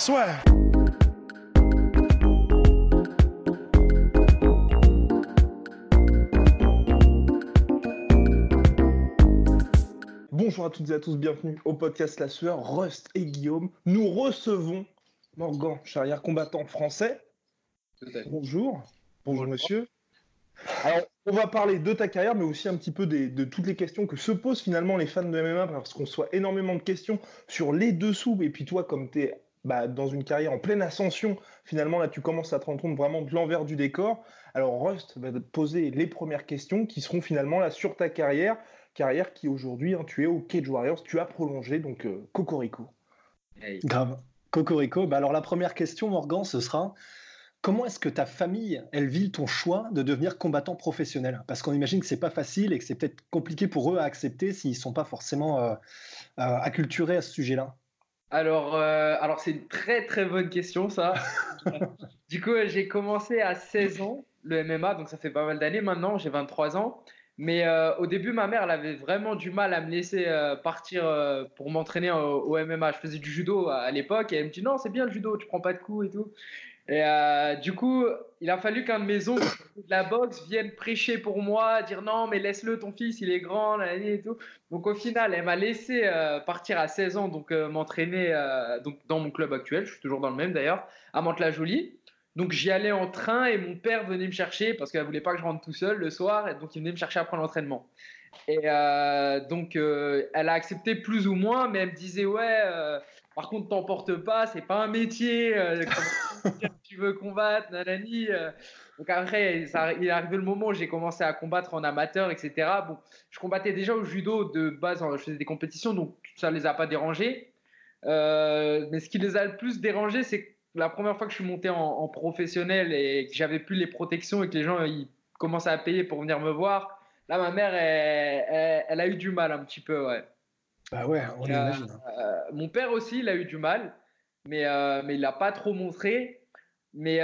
Soit. Bonjour à toutes et à tous, bienvenue au podcast La Sueur, Rust et Guillaume. Nous recevons Morgan, charrière combattant français. Bonjour. Bonjour monsieur. Alors, on va parler de ta carrière, mais aussi un petit peu des- de toutes les questions que se posent finalement les fans de MMA, parce qu'on reçoit énormément de questions sur les dessous. Et puis toi, comme tu es dans une carrière en pleine ascension, finalement, là, tu commences à te rendre compte vraiment de l'envers du décor. Alors, Rust va te poser les premières questions qui seront finalement là sur ta carrière, carrière qui aujourd'hui, hein, tu es au Cage Warriors, tu as prolongé, donc euh, Cocorico. Grave. Cocorico, bah alors la première question, Morgan, ce sera comment est-ce que ta famille, elle vit ton choix de devenir combattant professionnel? Parce qu'on imagine que c'est pas facile et que c'est peut-être compliqué pour eux à accepter s'ils sont pas forcément euh, euh, acculturés à ce sujet-là. Alors, euh, alors c'est une très très bonne question ça. du coup, j'ai commencé à 16 ans le MMA, donc ça fait pas mal d'années maintenant, j'ai 23 ans. Mais euh, au début, ma mère, elle avait vraiment du mal à me laisser euh, partir euh, pour m'entraîner au, au MMA. Je faisais du judo à, à l'époque et elle me dit non, c'est bien le judo, tu prends pas de coups et tout. Et euh, du coup, il a fallu qu'un de mes oncles de la boxe vienne prêcher pour moi, dire non, mais laisse-le, ton fils, il est grand, et tout. Donc au final, elle m'a laissé euh, partir à 16 ans, donc euh, m'entraîner donc dans mon club actuel, je suis toujours dans le même d'ailleurs, à Mantes-la-Jolie. Donc j'y allais en train et mon père venait me chercher parce qu'elle voulait pas que je rentre tout seul le soir, et donc il venait me chercher après l'entraînement. Et donc elle a accepté plus ou moins, mais elle me disait ouais, par contre t'emportes pas, c'est pas un métier, euh, tu veux combattre, nanani. euh. Donc après, ça, il est arrivé le moment où j'ai commencé à combattre en amateur, etc. Bon, je combattais déjà au judo de base, je faisais des compétitions, donc ça les a pas dérangés. Euh, mais ce qui les a le plus dérangés, c'est que la première fois que je suis monté en, en professionnel et que j'avais plus les protections et que les gens ils commençaient à payer pour venir me voir, là ma mère elle, elle- elle a eu du mal un petit peu, ouais. Bah ouais, on Euh, imagine. euh, mon père aussi, il a eu du mal, mais, euh, mais il l'a pas trop montré. Mais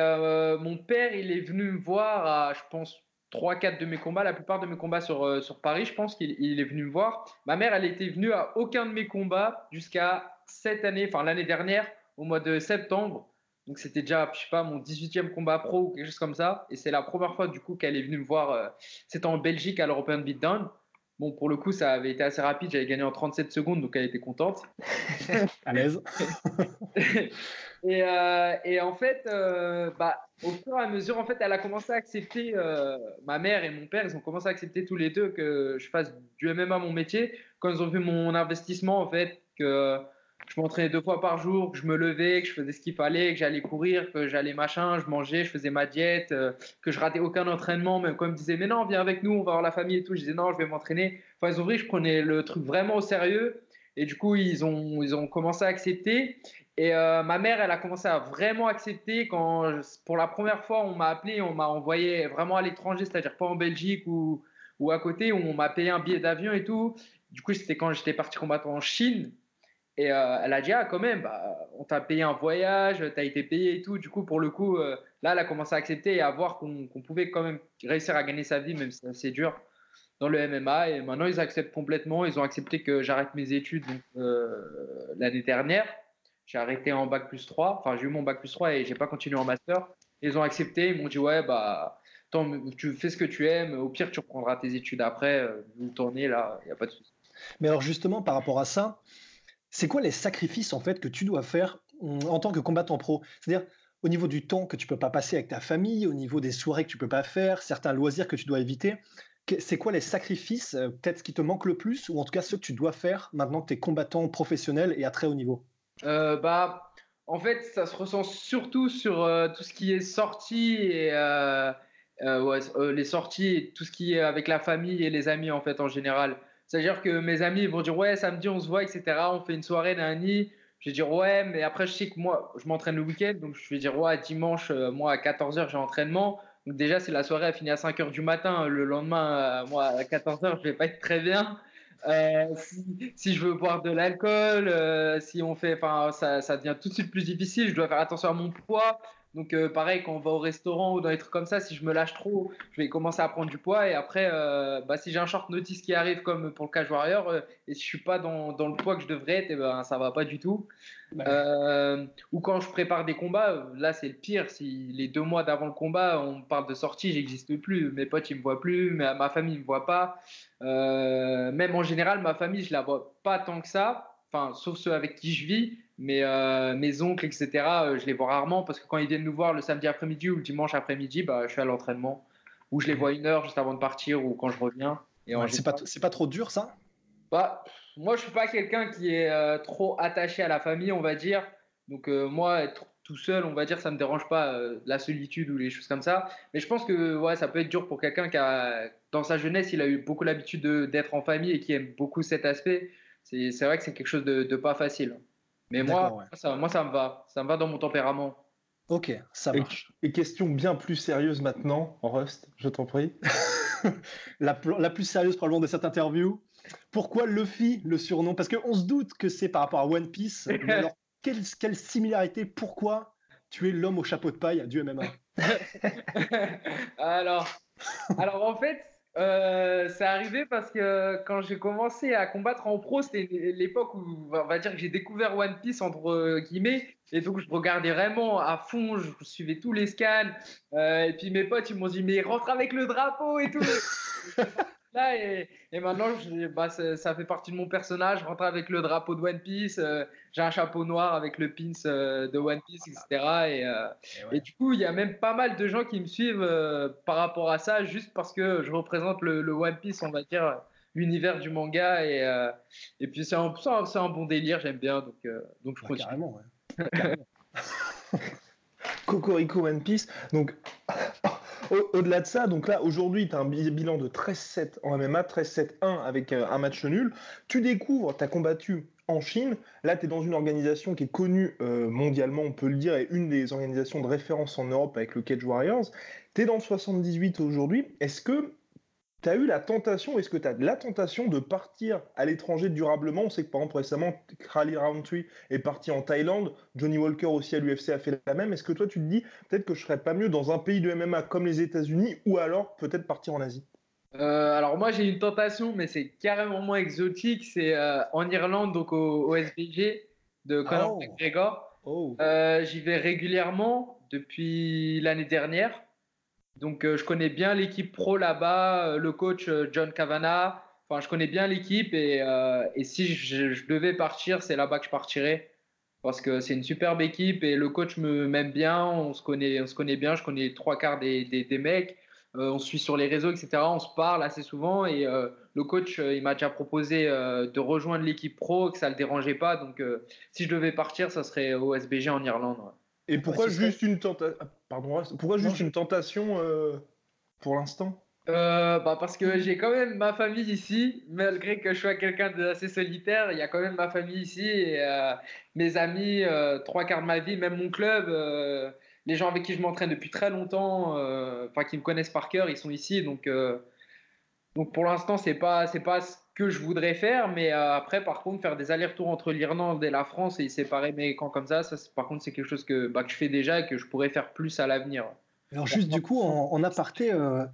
mon père, il est venu me voir à, je pense, 3-4 de mes combats, la plupart de mes combats sur, euh, sur Paris, je pense qu'il il est venu me voir. Ma mère, elle était venue à aucun de mes combats jusqu'à cette année, enfin l'année dernière, au mois de septembre. Donc c'était déjà, je sais pas, mon 18e combat pro ou quelque chose comme ça. Et c'est la première fois du coup qu'elle est venue me voir. euh, C'était en Belgique à l'European Beatdown. Bon, pour le coup, ça avait été assez rapide. J'avais gagné en 37 secondes, donc elle était contente. À l'aise. et, euh, et en fait, euh, bah, au fur et à mesure, en fait, elle a commencé à accepter, euh, ma mère et mon père, ils ont commencé à accepter tous les deux que je fasse du MMA mon métier. Quand ils ont vu mon investissement, en fait, que je m'entraînais deux fois par jour, que je me levais, que je faisais ce qu'il fallait, que j'allais courir, que j'allais machin, je mangeais, je faisais ma diète, euh, que je ratais aucun entraînement, même quand ils me disaient, mais non, viens avec nous, on va voir la famille et tout. Je disais, non, je vais m'entraîner. Enfin, ils ont vu je prenais le truc vraiment au sérieux. Et du coup, ils ont, ils ont commencé à accepter. Et euh, ma mère, elle a commencé à vraiment accepter quand, pour la première fois, on m'a appelé, on m'a envoyé vraiment à l'étranger, c'est-à-dire pas en Belgique ou, ou à côté, où on m'a payé un billet d'avion et tout. Du coup, c'était quand j'étais parti combattre en Chine. Et euh, elle a dit, ah, quand même, bah, on t'a payé un voyage, t'as été payé et tout. Du coup, pour le coup, euh, là, elle a commencé à accepter et à voir qu'on pouvait quand même réussir à gagner sa vie, même si c'est dur dans le MMA. Et maintenant, ils acceptent complètement. Ils ont accepté que j'arrête mes études euh, l'année dernière. J'ai arrêté en bac plus 3. Enfin, j'ai eu mon bac plus 3 et j'ai pas continué en master. Ils ont accepté. Ils m'ont dit, ouais, bah, tant, tu fais ce que tu aimes. Au pire, tu reprendras tes études après. T'en es, là, il n'y a pas de souci. Mais alors justement, par rapport à ça, c'est quoi les sacrifices en fait que tu dois faire hum, en tant que combattant pro? C'est-à-dire au niveau du temps que tu peux pas passer avec ta famille, au niveau des soirées que tu peux pas faire, certains loisirs que tu dois éviter. C'est quoi les sacrifices, euh, peut-être ce qui te manque le plus, ou en tout cas ceux que tu dois faire maintenant que tu es combattant professionnel et à très haut niveau? Euh, bah, en fait, ça se ressent surtout sur euh, tout ce qui est sorti et ouais, les sorties tout ce qui est avec la famille et les amis en fait en général. C'est-à-dire que mes amis vont dire ouais, samedi on se voit, etc. On fait une soirée d'un nid. Je vais dire ouais, mais après je sais que moi je m'entraîne le week-end, donc je vais dire ouais, dimanche, euh, moi à 14h j'ai entraînement. Donc déjà, si la soirée a fini à 5h du matin, le lendemain, euh, moi à 14h, je vais pas être très bien. Euh, si, je veux boire de l'alcool, si on fait, enfin, ça, ça, devient tout de suite plus difficile. Je dois faire attention à mon poids. Donc, euh, pareil, quand on va au restaurant ou dans des trucs comme ça, si je me lâche trop, je vais commencer à prendre du poids. Et après, euh, bah, si j'ai un short notice qui arrive, comme pour le Cage Warrior, euh, et si je suis pas dans, dans, le poids que je devrais être, eh ben, ça va pas du tout. ou quand je prépare des combats, là, c'est le pire. Si les deux mois d'avant le combat, on parle de sortie, j'existe plus. Mes potes, ils me voient plus. Ma, ma famille, ils me voit pas. même en général, ma famille, je la vois pas tant que ça. Enfin, sauf ceux avec qui je vis. Mais euh, mes oncles, etc., euh, je les vois rarement parce que quand ils viennent nous voir le samedi après-midi ou le dimanche après-midi, bah, je suis à l'entraînement. Ou je les vois une heure juste avant de partir ou quand je reviens. Et c'est pas, pas trop dur ça? Bah, Moi, je suis pas quelqu'un qui est euh, trop attaché à la famille, on va dire. Donc, moi, être tout seul, on va dire, ça me dérange pas la solitude ou les choses comme ça. Mais je pense que ouais, ça peut être dur pour quelqu'un qui a, dans sa jeunesse, il a eu beaucoup l'habitude d'être en famille et qui aime beaucoup cet aspect. C'est vrai que c'est quelque chose de, de pas facile. Mais moi, ça, moi, ça me va. Ça me va dans mon tempérament. Ok, ça marche. Et, question bien plus sérieuse maintenant, Rust, je t'en prie. la, plus sérieuse probablement de cette interview. Pourquoi Luffy, le surnom? Parce qu'on se doute que c'est par rapport à One Piece. Mais alors, quelle, quelle similarité? Pourquoi tu es l'homme au chapeau de paille du MMA alors, alors, en fait, euh, c'est arrivé parce que quand j'ai commencé à combattre en pro, c'était l'époque où on va dire que j'ai découvert One Piece entre guillemets, et donc je regardais vraiment à fond, je suivais tous les scans, euh, et puis mes potes ils m'ont dit mais rentre avec le drapeau et tout. et, maintenant, bah, ça, fait partie de mon personnage. Je rentre avec le drapeau de One Piece. Euh, j'ai un chapeau noir avec le pins euh, de One Piece, etc. Euh, et, du coup, il y a même pas mal de gens qui me suivent par rapport à ça, juste parce que je représente le, One Piece, on va dire, l'univers du manga. Et, et puis, c'est un, un, bon délire, j'aime bien. Donc, donc je ouais, Carrément, ouais. Cocorico One Piece. Donc, au-delà de ça, donc là, aujourd'hui, tu as un bilan de 13-7 en MMA, 13-7-1 avec euh, un match nul. Tu découvres, tu as combattu en Chine. Là, tu es dans une organisation qui est connue euh, mondialement, on peut le dire, et une des organisations de référence en Europe avec le Cage Warriors. Tu es dans le 78 aujourd'hui. Est-ce que tu as eu la tentation, est-ce que tu as la tentation de partir à l'étranger durablement? On sait que par exemple récemment, Crowley Roundtree est parti en Thaïlande, Johnny Walker aussi à l'UFC a fait la même. Est-ce que toi tu te dis peut-être que je serais pas mieux dans un pays de MMA comme les États-Unis ou alors peut-être partir en Asie? Euh, alors moi j'ai une tentation, mais c'est carrément moins exotique. C'est euh, en Irlande, donc au, SBG de Conor oh. McGregor. Oh. Euh, j'y vais régulièrement depuis l'année dernière. Donc, euh, je connais bien l'équipe pro là-bas, euh, le coach euh, John Cavana. Enfin, je connais bien l'équipe et, si je, devais partir, c'est là-bas que je partirais parce que c'est une superbe équipe et le coach me m'aime bien. On se connaît, on se connaît bien. Je connais trois quarts des, mecs. on suit sur les réseaux, etc. On se parle assez souvent et le coach, il m'a déjà proposé de rejoindre l'équipe pro, que ça le dérangeait pas. Donc, si je devais partir, ça serait au SBG en Irlande. Et pourquoi juste une tentation Pardon, pourquoi juste une tentation pour l'instant? Euh, bah parce que j'ai quand même ma famille ici, malgré que je sois quelqu'un d'assez solitaire, il y a quand même ma famille ici et euh, mes amis, euh, trois quarts de ma vie, même mon club, les gens avec qui je m'entraîne depuis très longtemps, enfin qui me connaissent par cœur, ils sont ici, donc donc pour l'instant c'est pas c'est pas que je voudrais faire, mais après par contre faire des allers-retours entre l'Irlande et la France et séparer mes camps comme ça, ça par contre c'est quelque chose que bah, que je fais déjà et que je pourrais faire plus à l'avenir. Alors juste du coup, en, aparté, euh,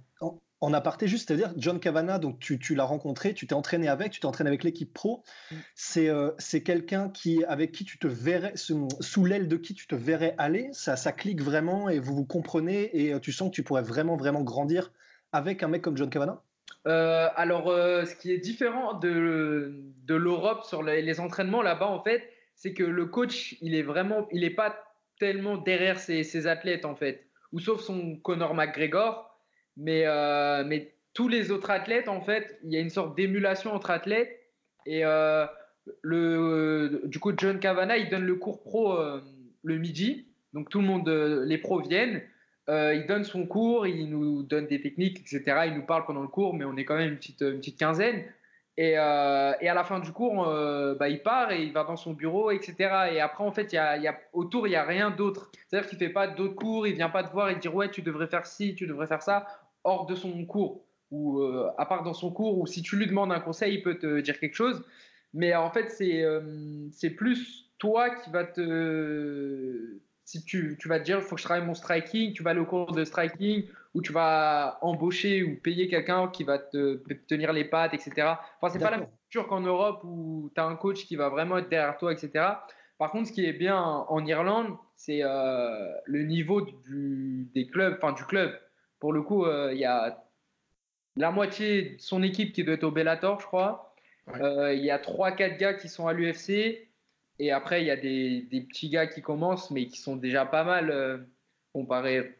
en, aparté juste, c'est-à-dire John Cavana, donc tu, tu l'as rencontré, tu t'es entraîné avec, tu t'es entraîné avec l'équipe pro. Mm. C'est euh, quelqu'un qui avec qui tu te verrais sous, l'aile de qui tu te verrais aller. Ça ça clique vraiment et vous vous comprenez et euh, tu sens que tu pourrais vraiment vraiment grandir avec un mec comme John Cavana. Alors, ce qui est différent de, l'Europe sur les, entraînements là-bas, en fait, c'est que le coach, il est vraiment, il n'est pas tellement derrière ses, athlètes, en fait ou sauf son Conor McGregor. Mais, euh, mais tous les autres athlètes, en fait, il y a une sorte d'émulation entre athlètes. Et euh, le, du coup, John Cavana, il donne le cours pro euh, le midi. Donc tout le monde, les pros viennent. Il donne son cours, il nous donne des techniques, etc. Il nous parle pendant le cours, mais on est quand même une petite, quinzaine. Et, euh, et, à la fin du cours, euh, bah, il part et il va dans son bureau, etc. Et après, en fait, y y a, autour, il n'y a rien d'autre. C'est-à-dire qu'il ne fait pas d'autres cours, il ne vient pas te voir et te dire Ouais, tu devrais faire ci, tu devrais faire ça, hors de son cours. Ou euh, à part dans son cours, ou si tu lui demandes un conseil, il peut te dire quelque chose. Mais en fait, c'est plus toi qui va te. Si tu, tu vas te dire Il faut que je travaille mon striking, tu vas aller au cours de striking où tu vas embaucher ou payer quelqu'un qui va te tenir les pattes, etc. Enfin, c'est pas la même culture qu'en Europe où tu as un coach qui va vraiment être derrière toi, etc. Par contre, ce qui est bien en Irlande, c'est euh, le niveau du, des clubs, enfin du club. Pour le coup, euh, il y a la moitié de son équipe qui doit être au Bellator, je crois. Euh, il y a 3-4 gars qui sont à l'UFC. Et après, il y a des, petits gars qui commencent, mais qui sont déjà pas mal comparés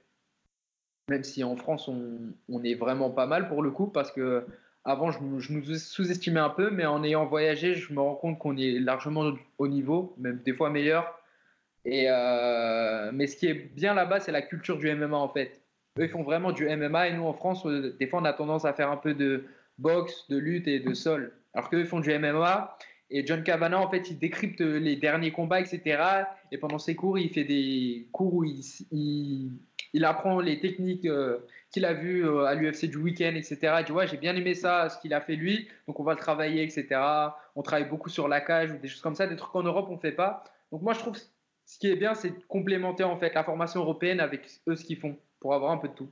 même si en France, on, est vraiment pas mal pour le coup, parce que avant, je, nous sous-estimais un peu, mais en ayant voyagé, je me rends compte qu'on est largement au niveau, même des fois meilleur. Et euh, mais ce qui est bien là-bas, c'est la culture du MMA en fait. Eux, font vraiment du MMA et nous, en France, euh, des fois, on a tendance à faire un peu de boxe, de lutte et de sol. Alors qu'eux, ils font du MMA. Et John Cavana, en fait, il décrypte les derniers combats, etc. Et pendant ses cours, il fait des cours où il, apprend les techniques euh, qu'il a vues euh, à l'UFC du week-end, etc. Il dit ouais, j'ai bien aimé ça, ce qu'il a fait lui, donc on va le travailler, etc. On travaille beaucoup sur la cage ou des choses comme ça, des trucs qu'en Europe on fait pas. Donc moi je trouve ce qui est bien, c'est de complémenter en fait la formation européenne avec eux ce qu'ils font pour avoir un peu de tout.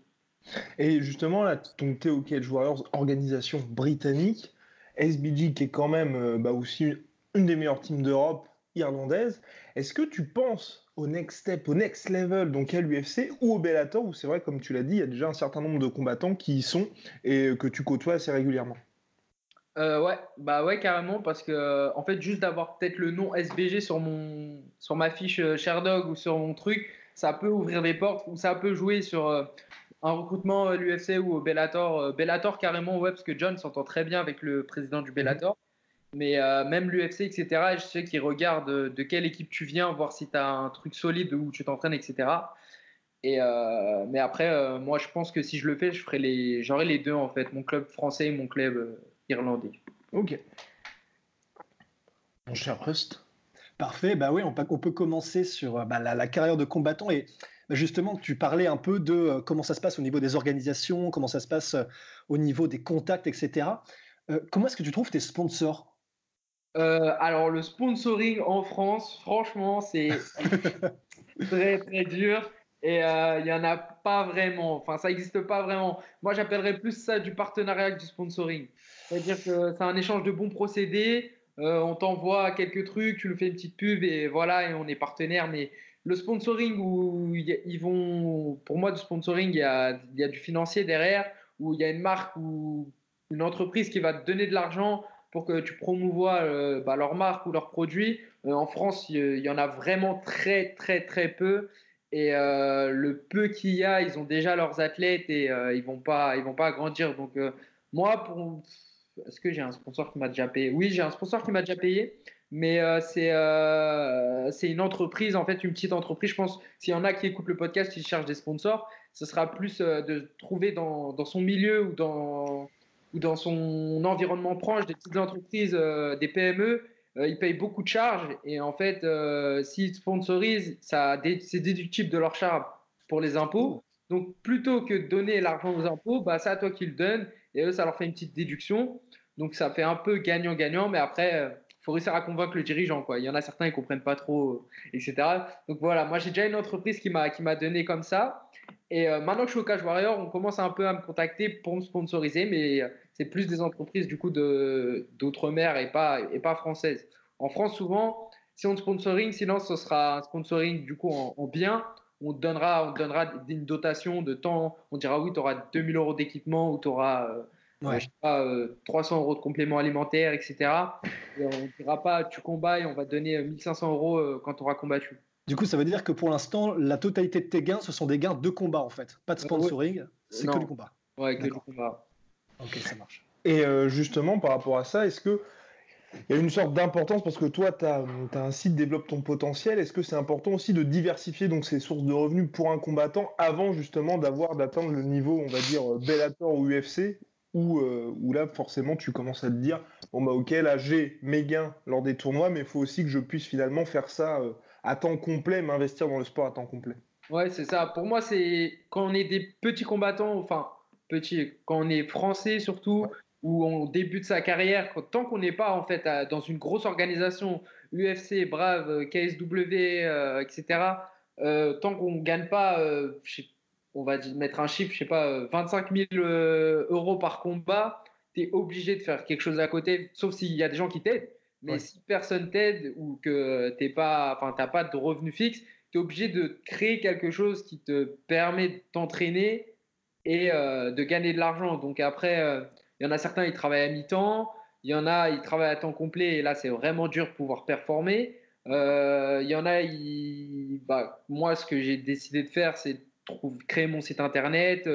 Et justement là, ton TO Cage Warriors, organisation britannique, SBG qui est quand même euh, bah, aussi une des meilleures teams d'Europe irlandaise. Est-ce que tu penses au next step, au next level, donc à l'UFC ou au Bellator, où c'est vrai, comme tu l'as dit, il y a déjà un certain nombre de combattants qui y sont et que tu côtoies assez régulièrement? Euh, ouais, bah ouais, carrément, parce que euh, en fait, juste d'avoir peut-être le nom SBG sur, sur ma fiche euh, Sherdog ou sur mon truc, ça peut ouvrir des portes ou ça peut jouer sur un recrutement à l'UFC ou au Bellator. Bellator, carrément, ouais, parce que John s'entend très bien avec le président du Bellator. Mais euh, même l'UFC, etc., je sais qu'ils regardent de quelle équipe tu viens, voir si tu as un truc solide où tu t'entraînes, etc. Et euh, mais après, euh, moi, je pense que si je le fais, je ferai les, j'aurai les deux en fait, mon club français et mon club irlandais. Ok. Mon cher Rust. Parfait. Bah oui, on peut, on peut commencer sur bah, la, carrière de combattant et justement, tu parlais un peu de comment ça se passe au niveau des organisations, comment ça se passe au niveau des contacts, etc. comment est-ce que tu trouves tes sponsors? Euh, alors, le sponsoring en France, franchement, c'est très très dur et euh, il n'y en a pas vraiment. Enfin, ça n'existe pas vraiment. Moi, j'appellerais plus ça du partenariat que du sponsoring. C'est-à-dire que c'est un échange de bons procédés. Euh, on t'envoie quelques trucs, tu nous fais une petite pub et voilà, et on est partenaire. Mais le sponsoring où ils vont, pour moi, du sponsoring, il y a, du financier derrière, où il y a une marque ou une entreprise qui va te donner de l'argent pour que tu promouvoies euh, bah, leur marque ou leurs produits. Euh, en France, il y, en a vraiment très, très, très peu. Et euh, le peu qu'il y a, ils ont déjà leurs athlètes et ils vont vont pas grandir. Donc moi, est-ce que j'ai un sponsor qui m'a déjà payé? Oui, j'ai un sponsor qui m'a déjà payé, mais c'est c'est une entreprise, en fait, une petite entreprise. Je pense s'il y en a qui écoutent le podcast, qui cherchent des sponsors, ce sera plus de trouver dans, dans son milieu ou dans ou dans son environnement proche, des petites entreprises, euh, des PME, euh, ils payent beaucoup de charges et en fait, euh, s'ils sponsorisent, c'est déductible de leur charge pour les impôts. Donc, plutôt que de donner l'argent aux impôts, bah, c'est à toi qu'ils le donnent et eux, ça leur fait une petite déduction. Donc, ça fait un peu gagnant-gagnant, mais après, faut réussir à convaincre le dirigeant. Quoi. Il y en a certains, ils comprennent pas trop, etc. Donc, voilà, moi, j'ai déjà une entreprise qui m'a donné comme ça. Et maintenant que je suis au Cash Warrior, on commence un peu à me contacter pour me sponsoriser, mais c'est plus des entreprises du coup d'outre-mer et pas, et pas françaises. En France, souvent, si on sponsoring, sinon ce sera un sponsoring du coup en, bien. On donnera, on donnera une dotation de temps. On dira oui, tu auras 2000 euros d'équipement ou tu auras euh, pas, 300 euh, euros de compléments alimentaires, etc. Et on ne dira pas tu combats et on va te donner 1500 euros euh, quand tu auras combattu. Du coup, ça veut dire que pour l'instant, la totalité de tes gains, ce sont des gains de combat en fait. Pas de sponsoring, c'est que du combat. Ouais, que du combat. Ok, ça marche. Et euh, justement, par rapport à ça, est-ce que il y a une sorte d'importance parce que toi, tu as, un site développe ton potentiel. Est-ce que c'est important aussi de diversifier donc ces sources de revenus pour un combattant avant justement d'avoir d'atteindre le niveau, on va dire Bellator ou UFC où, là, forcément, tu commences à te dire bon, bah, ok, là, j'ai mes gains lors des tournois, mais il faut aussi que je puisse finalement faire ça à temps complet, m'investir dans le sport à temps complet. Ouais, c'est ça. Pour moi, c'est quand on est des petits combattants, enfin, petits, quand on est français surtout, ou on débute sa carrière, tant qu'on n'est pas en fait dans une grosse organisation, UFC, Brave, KSW, etc., tant qu'on ne gagne pas, on va mettre un chiffre, je sais pas, 25 000 euh, euros par combat, tu es obligé de faire quelque chose à côté, sauf s'il y a des gens qui t'aident. Mais si personne t'aide ou que tu n'as pas, pas de revenus fixes, tu es obligé de créer quelque chose qui te permet de t'entraîner et euh, de gagner de l'argent. Donc après, euh, il y en a certains, ils travaillent à mi-temps, il y en a, ils travaillent à temps complet et là, c'est vraiment dur de pouvoir performer. Euh, il y en a, bah, moi, ce que j'ai décidé de faire, c'est créer mon site internet,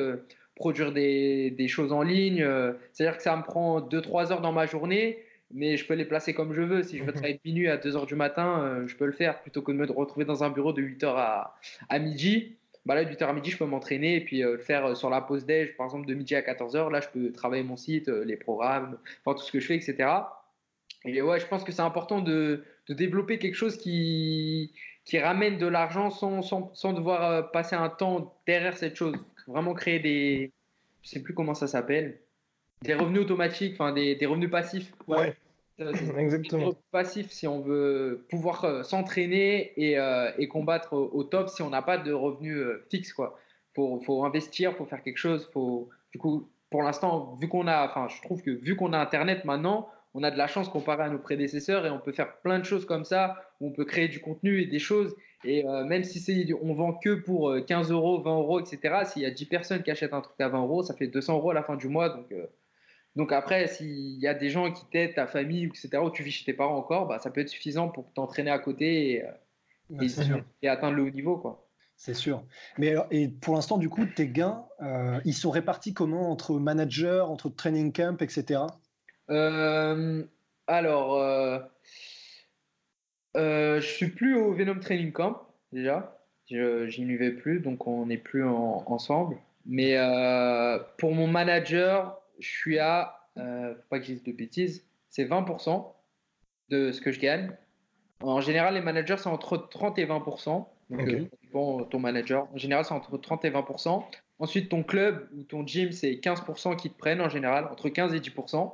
produire des, des, choses en ligne. C'est-à-dire que ça me prend 2-3 heures dans ma journée mais je peux les placer comme je veux. Si je veux travailler de minuit à 2h du matin, euh, je peux le faire plutôt que de me retrouver dans un bureau de 8h à, à midi. Bah là, de 8h à midi, je peux m'entraîner et puis euh, le faire euh, sur la pause déj, par exemple de midi à 14h. Là, je peux travailler mon site, les programmes, enfin tout ce que je fais, etc. Et ouais, je pense que c'est important de, de, développer quelque chose qui, qui ramène de l'argent sans, sans, sans, devoir passer un temps derrière cette chose. Vraiment créer des. Je sais plus comment ça s'appelle des revenus automatiques, enfin des, des, revenus passifs. Ouais. Exactement. Des revenus passifs si on veut pouvoir euh, s'entraîner et, euh, et, combattre au, top si on n'a pas de revenus euh, fixes quoi. Faut, faut investir, faut faire quelque chose, faut du coup pour l'instant vu qu'on a, enfin je trouve que vu qu'on a internet maintenant, on a de la chance comparé à nos prédécesseurs et on peut faire plein de choses comme ça où on peut créer du contenu et des choses et même si c'est on vend que pour 15 euros, 20 euros, etc. S'il y a 10 personnes qui achètent un truc à 20 euros, ça fait 200 euros à la fin du mois donc donc après, s'il y a des gens qui t'aident, ta famille, etc., ou tu vis chez tes parents encore, bah, ça peut être suffisant pour t'entraîner à côté et, euh, et, atteindre le haut niveau. quoi. C'est sûr. Mais et pour l'instant, du coup, tes gains, euh, ils sont répartis comment entre manager, entre training camp, etc. Euh, alors, je suis plus au Venom Training Camp déjà. Je n'y vais plus, donc on n'est plus ensemble. Mais pour mon manager, je suis à, euh, faut pas que je dise de bêtises, c'est 20% de ce que je gagne. En général, les managers, c'est entre 30 et 20%. Donc, bon, euh, ton manager, en général, c'est entre 30 et 20%. Ensuite, ton club ou ton gym, c'est 15% qui te prennent en général, entre 15 et 10%.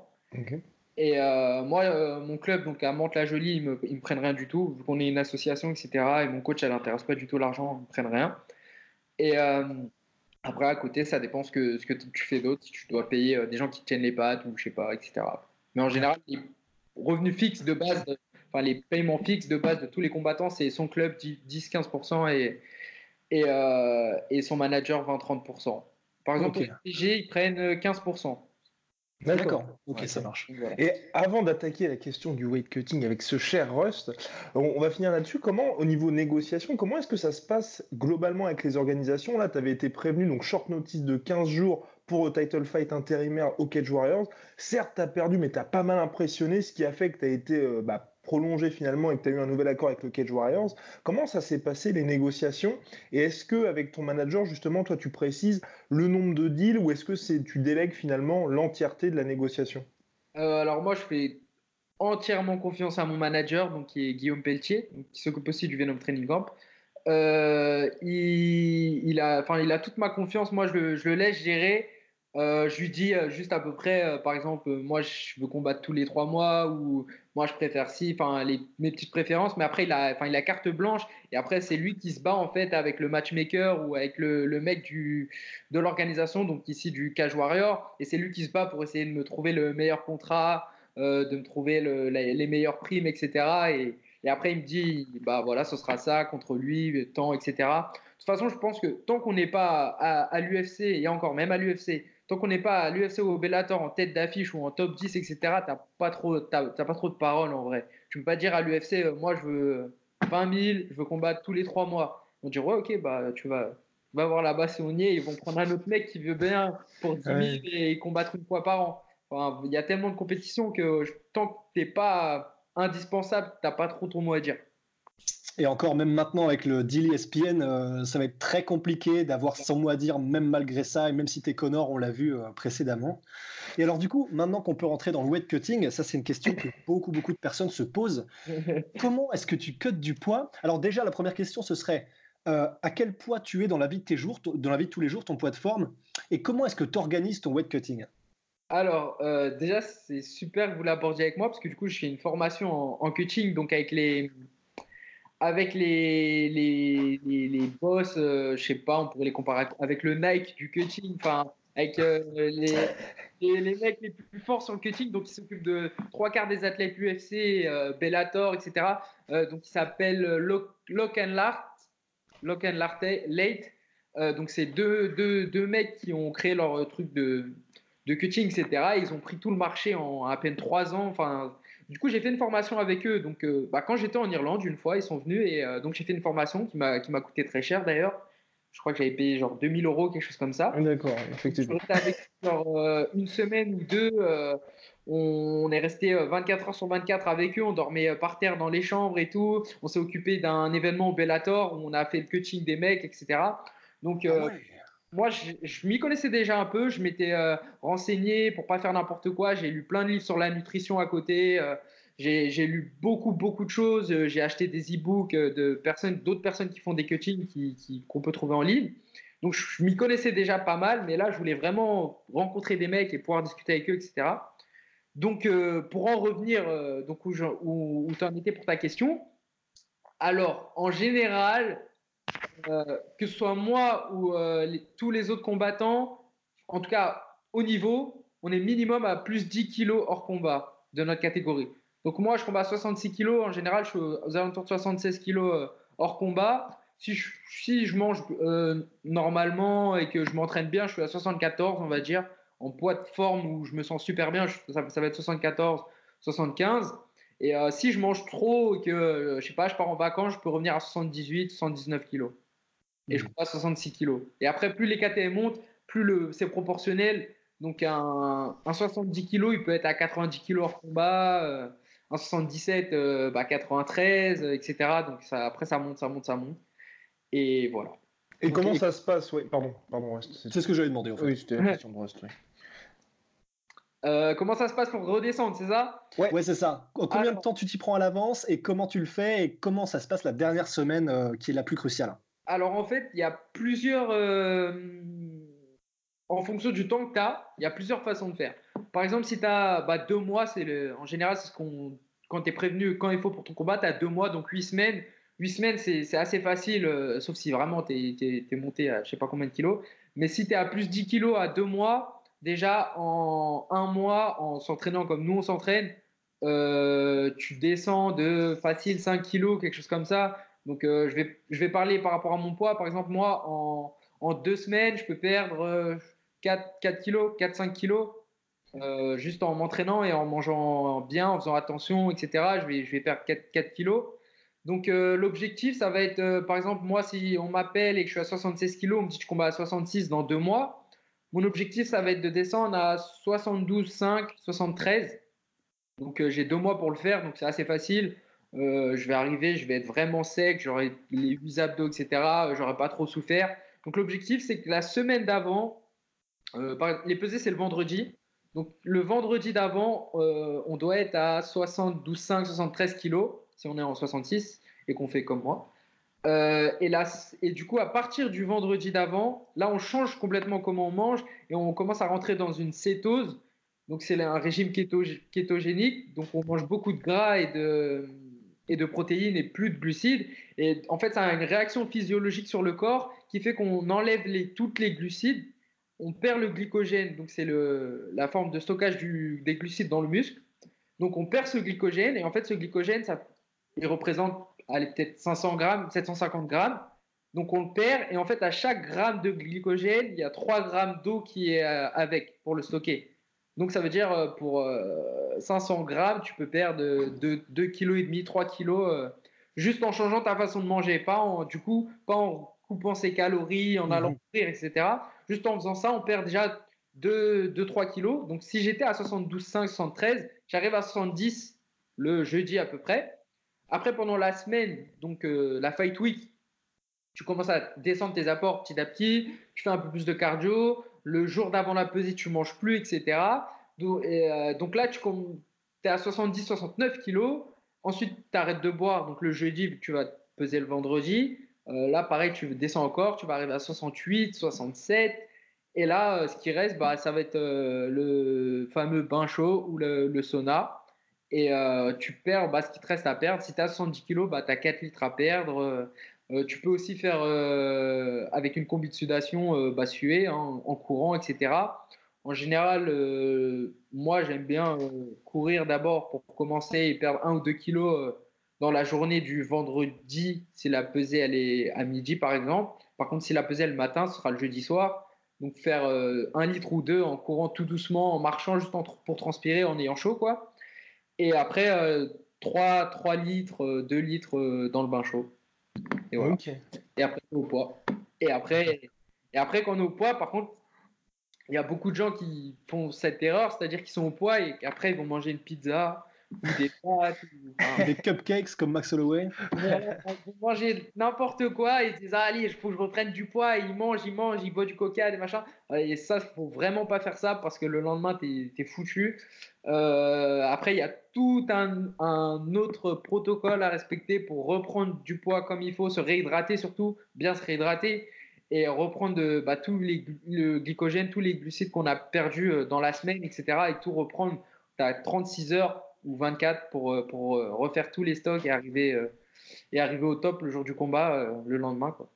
Et euh, moi, euh, mon club, donc à Mantes-la-Jolie, ils me, me prennent rien du tout, vu qu'on est une association, etc. Et mon coach, elle n'intéresse pas du tout l'argent, ils me prennent rien. Et après, à côté, ça dépend ce que, ce que tu fais d'autre, si tu dois payer euh, des gens qui tiennent les pattes ou je sais pas, etc. Mais en général, les revenus fixes de base, enfin les paiements fixes de base de tous les combattants, c'est son club 10-15% et, et, euh, et, son manager 20-30%. Par exemple, okay. PG, ils prennent 15%. D'accord, ok, ça marche. Et avant d'attaquer la question du weight cutting avec ce cher Rust, on, va finir là-dessus. Comment, au niveau négociation, comment est-ce que ça se passe globalement avec les organisations? Là, tu avais été prévenu, donc short notice de 15 jours pour le title fight intérimaire au Cage Warriors. Certes, tu as perdu, mais tu as pas mal impressionné, ce qui a fait que tu as été euh, bah, prolongé finalement et que tu as eu un nouvel accord avec le Cage Warriors. Comment ça s'est passé les négociations? Et est-ce que avec ton manager justement, toi tu précises le nombre de deals ou est-ce que c'est tu délègues finalement l'entièreté de la négociation? Euh, Alors moi je fais entièrement confiance à mon manager donc qui est Guillaume Pelletier qui s'occupe aussi du Venom Training Camp. Euh, il, a, il a toute ma confiance. Moi, je le laisse gérer. Euh, je lui dis euh, juste à peu près, euh, par exemple, moi je veux combattre tous les trois mois ou moi je préfère si, enfin mes petites préférences, mais après il a, il a carte blanche et après c'est lui qui se bat en fait avec le matchmaker ou avec le, mec du, de l'organisation, donc ici du Cage Warrior, et c'est lui qui se bat pour essayer de me trouver le meilleur contrat, de me trouver le, les meilleures primes, etc. Et, après il me dit, bah voilà, ce sera ça contre lui, temps, etc. De toute façon, je pense que tant qu'on n'est pas à l'UFC et encore même à l'UFC tant qu'on n'est pas à l'UFC ou au Bellator en tête d'affiche ou en top 10, etc., tu n'as pas, trop, pas trop de paroles en vrai. Tu ne peux pas dire à l'UFC, euh, moi je veux 20 000, je veux combattre tous les trois mois. On dire, ouais, ok, bah, tu vas, va voir là-bas si on y est. Ils vont prendre un autre mec qui veut bien pour 10 000 et combattre une fois par an. Enfin, il y a tellement de compétitions que tant que tu n'es pas indispensable, tu n'as pas trop ton mot à dire. Et encore, même maintenant avec le deal ESPN, euh, ça va être très compliqué d'avoir son mot à dire, même malgré ça, et même si t'es Connor, on l'a vu euh, précédemment. Et alors, du coup, maintenant qu'on peut rentrer dans le weight cutting, ça, c'est une question que beaucoup, beaucoup de personnes se posent. Comment est-ce que tu cuts du poids? Alors, déjà, la première question, ce serait euh, à quel poids tu es dans la vie de tes jours, dans la vie de tous les jours, ton poids de forme, et comment est-ce que tu organises ton weight cutting? Alors, déjà, c'est super que vous l'abordiez avec moi parce que du coup, je fais une formation en, en cutting, donc avec les, avec les, les, les, boss, euh, je sais pas, on pourrait les comparer avec le Nike du cutting, enfin, avec euh, les, les, mecs les plus forts sur le cutting, donc ils s'occupent de trois quarts des athlètes UFC, euh, Bellator, etc. donc ils s'appellent Lock, and Lart, Lock and Late. donc c'est deux, deux, deux, mecs qui ont créé leur truc de, de cutting, etc. Ils ont pris tout le marché en à peine trois ans. Enfin, du coup, j'ai fait une formation avec eux. Donc, euh, bah, quand j'étais en Irlande, une fois, ils sont venus et euh, donc j'ai fait une formation qui m'a coûté très cher d'ailleurs. Je crois que j'avais payé genre 2000 euros, quelque chose comme ça. D'accord, effectivement. Je avec genre euh, une semaine ou deux. on est resté 24 heures sur 24 avec eux. On dormait par terre dans les chambres et tout. On s'est occupé d'un événement au Bellator où on a fait le coaching des mecs, etc. Donc, ah moi, je, m'y connaissais déjà un peu. Je m'étais euh, renseigné pour pas faire n'importe quoi. J'ai lu plein de livres sur la nutrition à côté. Euh, j'ai lu beaucoup, beaucoup de choses. Euh, j'ai acheté des e-books de personnes, d'autres personnes qui font des cuttings qu'on peut trouver en ligne. Donc, je, m'y connaissais déjà pas mal. Mais là, je voulais vraiment rencontrer des mecs et pouvoir discuter avec eux, etc. Donc, pour en revenir donc où, où tu en étais pour ta question, alors, en général, euh, que ce soit moi ou euh, tous les autres combattants, en tout cas au niveau, on est minimum à plus 10 kilos hors combat de notre catégorie. Donc moi, je combat 66 kilos. En général, je suis aux alentours de 76 kilos euh, hors combat. Si je, mange normalement et que je m'entraîne bien, je suis à 74, on va dire, en poids de forme où je me sens super bien. ça, va être 74, 75. Et si je mange trop et que, je je pars en vacances, je peux revenir à 78, 79 kilos. Et je crois à 66 kilos. Et après, plus les KTM montent, plus le, c'est proportionnel. Donc un, 70 kilos, il peut être à 90 kilos hors combat. Euh, un 77, bah, 93, etc. Donc ça, après, ça monte, ça monte, ça monte. Et voilà. Et comment ça se passe? Oui, pardon, pardon, C'est ce que j'avais demandé en fait. Oui, c'était la question de Rust, oui. Euh, comment ça se passe pour redescendre, c'est ça? Ouais, c'est ça. Combien de temps tu t'y prends à l'avance et comment tu le fais et comment ça se passe la dernière semaine euh, qui est la plus cruciale? Alors en fait, il y a plusieurs. Euh, en fonction du temps que tu as, il y a plusieurs façons de faire. Par exemple, si tu as bah, deux mois, c'est le... en général, c'est ce qu'on. Quand tu es prévenu, quand il faut pour ton combat, tu as deux mois, donc huit semaines. Huit semaines, c'est assez facile, sauf si vraiment tu es, monté à je sais pas combien de kilos. Mais si tu es à plus 10 kilos à deux mois, déjà en un mois, en s'entraînant comme nous on s'entraîne, euh, tu descends de facile 5 kilos, quelque chose comme ça. Donc euh, je, vais, parler par rapport à mon poids. Par exemple, moi, en, deux semaines, je peux perdre 4, euh, 4 kilos, 4-5 kilos. juste en m'entraînant et en mangeant bien, en faisant attention, etc. Je vais, perdre 4, 4 kilos. Donc l'objectif, ça va être, par exemple, moi, si on m'appelle et que je suis à 76 kilos, on me dit que je combats à 66 dans deux mois, mon objectif, ça va être de descendre à 72,5, 73. Donc euh, j'ai deux mois pour le faire, donc c'est assez facile. Euh, je vais arriver, je vais être vraiment sec, j'aurai les 8 abdos, etc. Euh, j'aurai pas trop souffert. Donc l'objectif, c'est que la semaine d'avant, les pesées, c'est le vendredi. Donc le vendredi d'avant, on doit être à 72,5, 73 kilos, si on est en 66 et qu'on fait comme moi. Euh, et, là, et du coup, à partir du vendredi d'avant, là, on change complètement comment on mange et on commence à rentrer dans une cétose. Donc, c'est un régime kétogénique. Donc, on mange beaucoup de gras et de, et de protéines et plus de glucides. Et en fait, ça a une réaction physiologique sur le corps qui fait qu'on enlève toutes les glucides. On perd le glycogène. Donc, c'est la forme de stockage du, des glucides dans le muscle. Donc, on perd ce glycogène. Et en fait, ce glycogène, ça, il représente peut-être 500 grammes, 750 grammes. Donc on le perd et en fait à chaque gramme de glycogène, il y a 3 grammes d'eau qui est euh, avec pour le stocker. Donc ça veut dire euh, pour 500 euh, grammes, tu peux perdre 2,5 kg, 3 kg juste en changeant ta façon de manger, pas en, du coup, pas en coupant ses calories, en allant mhm. courir, etc. Juste en faisant ça, on perd déjà 2-3 kg. Donc si j'étais à 72,5, 73, j'arrive à 70 le jeudi à peu près. Après, pendant la semaine, donc la fight week, tu commences à descendre tes apports petit à petit, tu fais un peu plus de cardio. Le jour d'avant la pesée, tu manges plus, etc. Donc, donc là, tu es à 70-69 kilos. Ensuite, tu arrêtes de boire. Donc le jeudi, tu vas peser le vendredi. Euh, là, pareil, tu descends encore, tu vas arriver à 68, 67. Et là, euh, ce qui reste, bah, ça va être euh, le fameux bain chaud ou le, sauna. Et tu perds bah, ce qui te reste à perdre. Si tu as 70 kg, bah, tu as 4 litres à perdre. Tu peux aussi faire avec une combi de sudation bah, suer hein, en courant, etc. En général, moi j'aime bien courir d'abord pour commencer et perdre 1 ou 2 kilos dans la journée du vendredi, si la pesée elle est à midi par exemple. Par contre, si la pesée le matin, ce sera le jeudi soir. Donc faire euh, un litre ou deux en courant tout doucement, en marchant juste pour transpirer, en ayant chaud quoi. Et après euh, 3, 3 litres, 2 euh, litres euh, dans le bain chaud. Et voilà. Et après au poids. Et après, et après quand on est au poids, par contre, il y a beaucoup de gens qui font cette erreur, c'est-à-dire qu'ils sont au poids et qu'après ils vont manger une pizza des des cupcakes comme Max Holloway. Ils manger n'importe quoi et ils disent ah, allez, il faut que je reprenne du poids. Et ils mangent, ils mangent, ils boivent du coca, des machins. Et ça, il faut vraiment pas faire ça parce que le lendemain, tu es, foutu. Euh, après, il y a tout un, autre protocole à respecter pour reprendre du poids comme il faut, se réhydrater surtout, bien se réhydrater et reprendre bah, tout les, le glycogène, tous les glucides qu'on a perdus euh, dans la semaine, etc. Et tout reprendre. Tu as 36 heures ou 24 pour, euh, refaire tous les stocks et arriver, et arriver au top le jour du combat le lendemain. Quoi.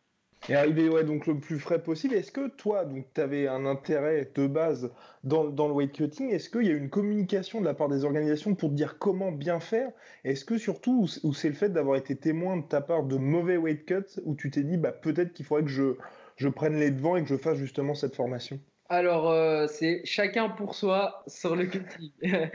Et arriver ouais, donc le plus frais possible. Est-ce que toi, tu avais un intérêt de base dans, dans le weight cutting? Est-ce qu'il y a une communication de la part des organisations pour te dire comment bien faire? Est-ce que surtout, ou c'est le fait d'avoir été témoin de ta part de mauvais weight cuts où tu t'es dit bah, peut-être qu'il faudrait que je, je prenne les devants et que je fasse justement cette formation? Alors, euh, c'est chacun pour soi sur le cutting.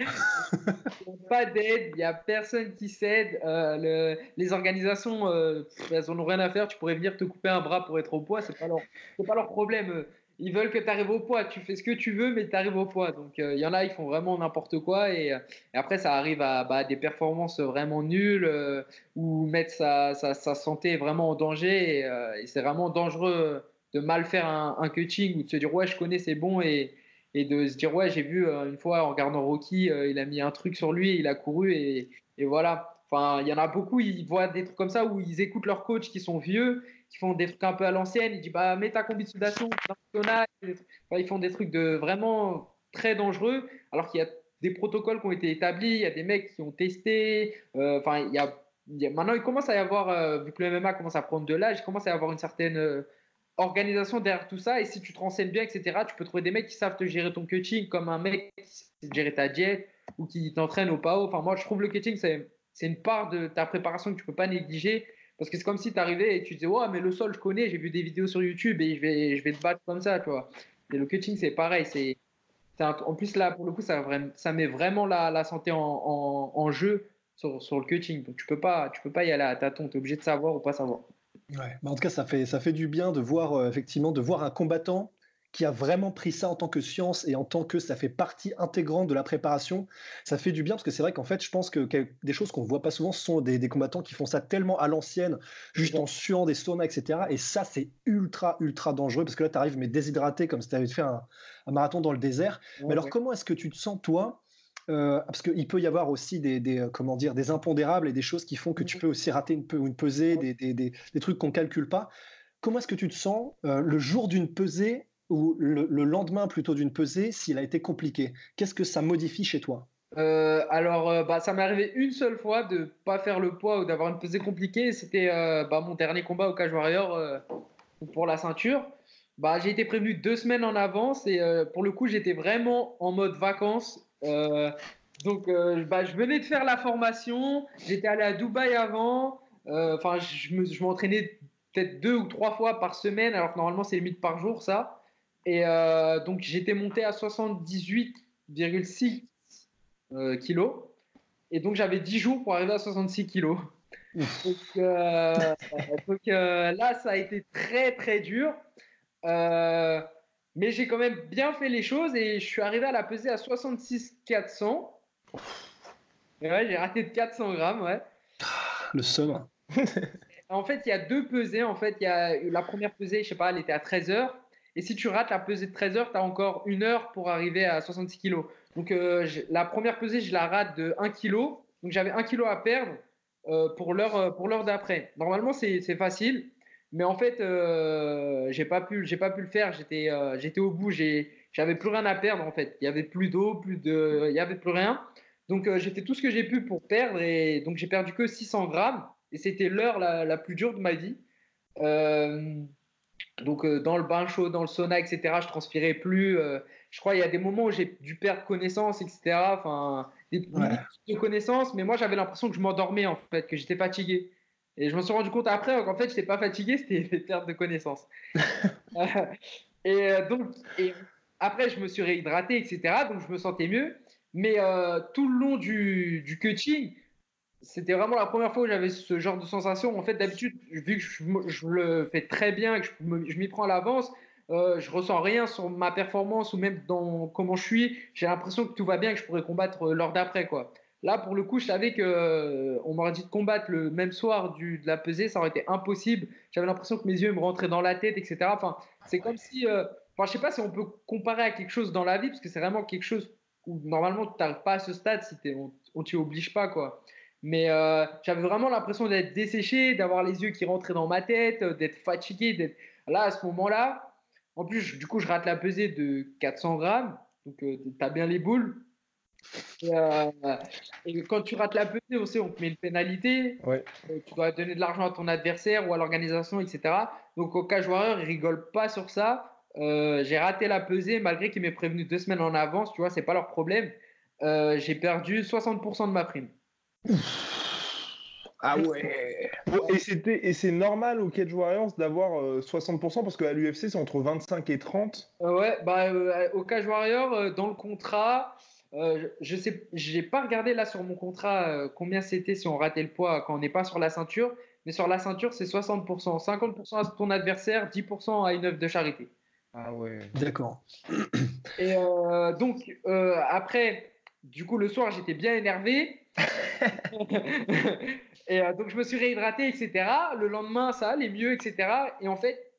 pas d'aide, il n'y a personne qui s'aide. Euh, les organisations, euh, elles n'ont rien à faire. Tu pourrais venir te couper un bras pour être au poids, ce n'est pas, leur, problème. Ils veulent que tu arrives au poids. Tu fais ce que tu veux, mais tu arrives au poids. Donc, il y en a, ils font vraiment n'importe quoi. Et, après, ça arrive à bah, des performances vraiment nulles ou mettre sa, santé vraiment en danger. et c'est vraiment dangereux de mal faire un, cutting ou de se dire ouais je connais c'est bon et, et de se dire ouais j'ai vu euh, une fois en regardant Rocky euh, il a mis un truc sur lui il a couru et, et voilà. Enfin il y en a beaucoup ils voient des trucs comme ça où ils écoutent leurs coachs qui sont vieux qui font des trucs un peu à l'ancienne ils disent bah mets ta combi de sudation ils font des trucs de vraiment très dangereux alors qu'il y a des protocoles qui ont été établis il y a des mecs qui ont testé euh, enfin il y a Maintenant, il commence à y avoir, vu que le MMA commence à prendre de l'âge, il commence à y avoir une certaine organisation derrière tout ça. Et si tu te renseignes bien, etc., tu peux trouver des mecs qui savent te gérer ton coaching comme un mec qui sait gérer ta diète ou qui t'entraîne au PAO. Enfin, moi, je trouve le coaching, c'est, une part de ta préparation que tu peux pas négliger. Parce que c'est comme si tu arrivais et tu disais, ouais, mais le sol, je connais, j'ai vu des vidéos sur YouTube et je vais, je vais te battre comme ça, tu. Et le coaching, c'est pareil. C'est, en plus, là, pour le coup, ça, ça met vraiment la, santé en jeu sur, sur, le coaching. Donc, tu peux pas, tu peux pas y aller à tâtons. Tu es obligé de savoir ou pas savoir. Ouais. Bah, en tout cas, ça fait, ça fait du bien de voir euh, effectivement de voir un combattant qui a vraiment pris ça en tant que science et en tant que ça fait partie intégrante de la préparation. Ça fait du bien parce que c'est vrai qu'en fait, je pense que, des choses qu'on voit pas souvent ce sont des, combattants qui font ça tellement à l'ancienne, juste en suant des saunas, etc. Et ça, c'est ultra, ultra dangereux parce que là, tu arrives mais déshydraté comme si tu avais fait un, marathon dans le désert. mais alors, comment est-ce que tu te sens, toi, euh, parce qu'il peut y avoir aussi des, euh, comment dire, des impondérables et des choses qui font que tu peux aussi rater une, une pesée, des, des, trucs qu'on calcule pas. Comment est-ce que tu te sens euh, le jour d'une pesée ou le, lendemain plutôt d'une pesée s'il a été compliqué? Qu'est-ce que ça modifie chez toi? Alors, bah, ça m'est arrivé une seule fois de pas faire le poids ou d'avoir une pesée compliquée. C'était bah, mon dernier combat au Cage Warrior pour la ceinture. Bah, j'ai été prévenu deux semaines en avance et pour le coup, j'étais vraiment en mode vacances donc, euh, bah, je venais de faire la formation. J'étais allé à Dubaï avant. Euh, enfin, je m'entraînais peut-être deux ou trois fois par semaine, alors que normalement, c'est limite par jour, ça. Et donc, j'étais monté à 78,6 kilos. Et donc, j'avais 10 jours pour arriver à 66 kilos. donc, donc là, ça a été très, très dur. Euh, mais j'ai quand même bien fait les choses et je suis arrivé à la peser à 66 400. ouais, j'ai raté de 400 grammes, ouais. le seum. en fait, il y a deux pesées. En fait, il y a la première pesée, je sais pas, elle était à 13 heures. Et si tu rates la pesée de 13 heures, tu as encore une heure pour arriver à 66 kg. Donc, euh, la première pesée, je la rate de 1 kg. Donc, j'avais 1 kg à perdre euh, pour l'heure d'après. Normalement, c'est facile. Mais en fait, euh, j'ai pas pu, j'ai pas pu le faire. J'étais, euh, j'étais au bout. J'avais plus rien à perdre en fait. Il y avait plus d'eau, plus de, il y avait plus rien. Donc euh, j'ai fait tout ce que j'ai pu pour perdre et donc j'ai perdu que 600 grammes et c'était l'heure la, la, plus dure de ma vie. Euh, donc dans le bain chaud, dans le sauna, etc. Je transpirais plus. je crois il y a des moments où j'ai dû perdre connaissance, etc. Enfin des ouais. de connaissance, mais moi j'avais l'impression que je m'endormais en fait, que j'étais fatigué. Et je me suis rendu compte après qu'en fait, je n'étais pas fatigué, c'était des pertes de connaissances. et euh, donc, et après, je me suis réhydraté, etc. Donc, je me sentais mieux. Mais euh, tout le long du, du coaching, c'était vraiment la première fois où j'avais ce genre de sensation. En fait, d'habitude, vu que je, je, le fais très bien et que je, m'y prends à l'avance, euh, je ressens rien sur ma performance ou même dans comment je suis. J'ai l'impression que tout va bien, que je pourrais combattre l'heure d'après, quoi. Là, pour le coup, je savais que euh, m'aurait dit de combattre le même soir du, de la pesée, ça aurait été impossible. J'avais l'impression que mes yeux me rentraient dans la tête, etc. Enfin, c'est comme si, euh, enfin, je sais pas si on peut comparer à quelque chose dans la vie, parce que c'est vraiment quelque chose où normalement tu n'arrives pas à ce stade si on, on t'y oblige pas, quoi. Mais euh, j'avais vraiment l'impression d'être desséché, d'avoir les yeux qui rentraient dans ma tête, d'être fatigué, d'être là à ce moment-là. En plus, du coup, je rate la pesée de 400 grammes, donc tu as bien les boules. Euh, et, quand tu rates la pesée aussi, on te met une pénalité. Ouais. Euh, tu dois donner de l'argent à ton adversaire ou à l'organisation, etc. Donc au cas joueur, il rigole pas sur ça. Euh, j'ai raté la pesée malgré qu'il m'ait prévenu deux semaines en avance. Tu vois, c'est pas leur problème. j'ai perdu 60% de ma prime. Ah ouais. et c'était et c'est normal au Cage Warriors d'avoir 60% parce qu'à l'UFC c'est entre 25 et 30. ouais, bah au Cage Warriors dans le contrat, euh, je sais, j'ai pas regardé là sur mon contrat euh, combien c'était si on ratait le poids quand on n'est pas sur la ceinture, mais sur la ceinture c'est 60%, 50% à ton adversaire, 10% à une œuvre de charité. Ah ouais. D'accord. Et euh, donc après, du coup le soir j'étais bien énervé. et donc je me suis réhydraté, etc. Le lendemain ça allait mieux, etc. Et en fait